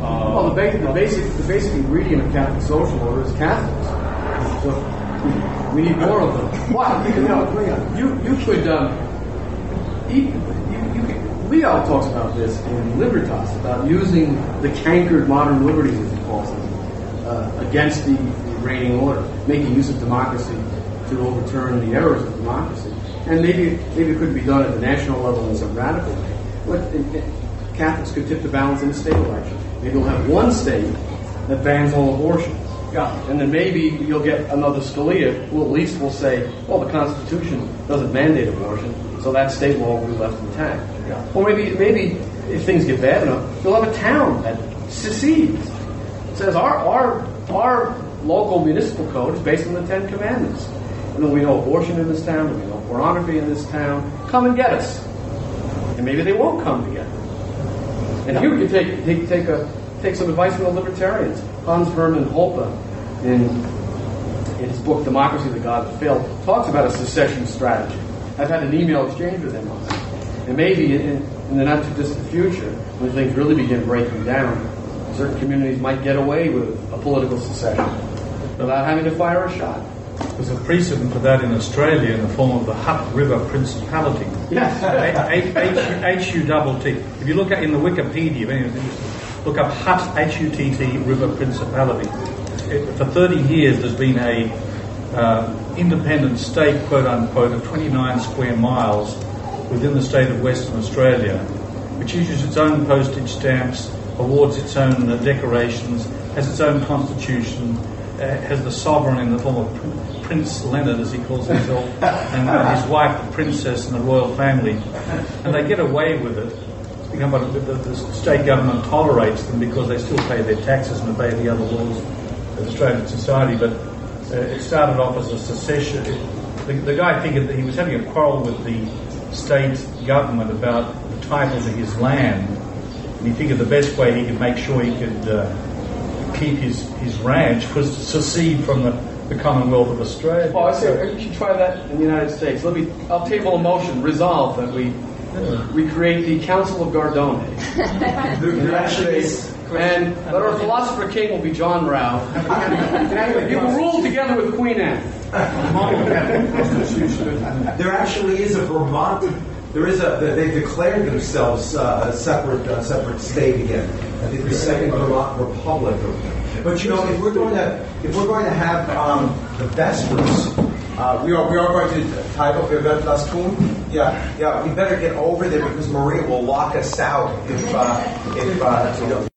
Uh, Well, the, ba- the basic the basic ingredient of Catholic social order is Catholics. So We need more of them. Why? We can all agree on it. You you could um, you, you, you could, Leo talks about this in Libertas about using the cankered modern liberties, as he calls them, uh, against the, the reigning order, making use of democracy to overturn the errors of democracy, and maybe maybe it could be done at the national level in some radical way. But uh, Catholics could tip the balance in a state election. Maybe we'll have one state that bans all abortion. Yeah. And then maybe you'll get another Scalia who at least will say, well, the Constitution doesn't mandate abortion, so that state law will be left intact. Yeah. Or maybe, maybe if things get bad enough, you'll have a town that secedes. It Says our, our, our local municipal code is based on the Ten Commandments. And then we know abortion in this town, we know pornography in this town. Come and get us. And maybe they won't come together. And here we can take, take, take, a, take some advice from the libertarians. Hans Hermann Hoppe, in, in his book Democracy, the God That Failed, talks about a secession strategy. I've had an email exchange with him on that. And maybe in, in the not too distant future, when things really begin breaking down, certain communities might get away with a political secession without having to fire a shot. There's a precedent for that in Australia in the form of the Hutt River Principality. Yes. H U double T. If you look at in the Wikipedia, if anyone's interested, look up Hutt H U T T River Principality. It, for 30 years, there's been a uh, independent state, quote unquote, of 29 square miles within the state of Western Australia, which issues its own postage stamps, awards its own uh, decorations, has its own constitution, uh, has the sovereign in the form of Prince Leonard, as he calls himself, and his wife, the princess, and the royal family. And they get away with it. The, the state government tolerates them because they still pay their taxes and obey the other laws of Australian society. But uh, it started off as a secession. The, the guy figured that he was having a quarrel with the state government about the title to his land, and he figured the best way he could make sure he could uh, keep his, his ranch was to secede from the, the Commonwealth of Australia. Oh, I say you should try that in the United States. Let me. I'll table a motion. Resolve that we we create the Council of Gardone, There actually and that our philosopher king will be John Rao. He will rule together with Queen Anne. There actually is a Vermont. There is a. They declared themselves uh, a separate, uh, separate state again. I think the second Vermont Republic. But you know, if we're going to, if we're going to have um, the Vespers, uh, we are we are going to title Event Las Kun. Yeah, yeah. We better get over there because Maria will lock us out if uh, if uh, you know.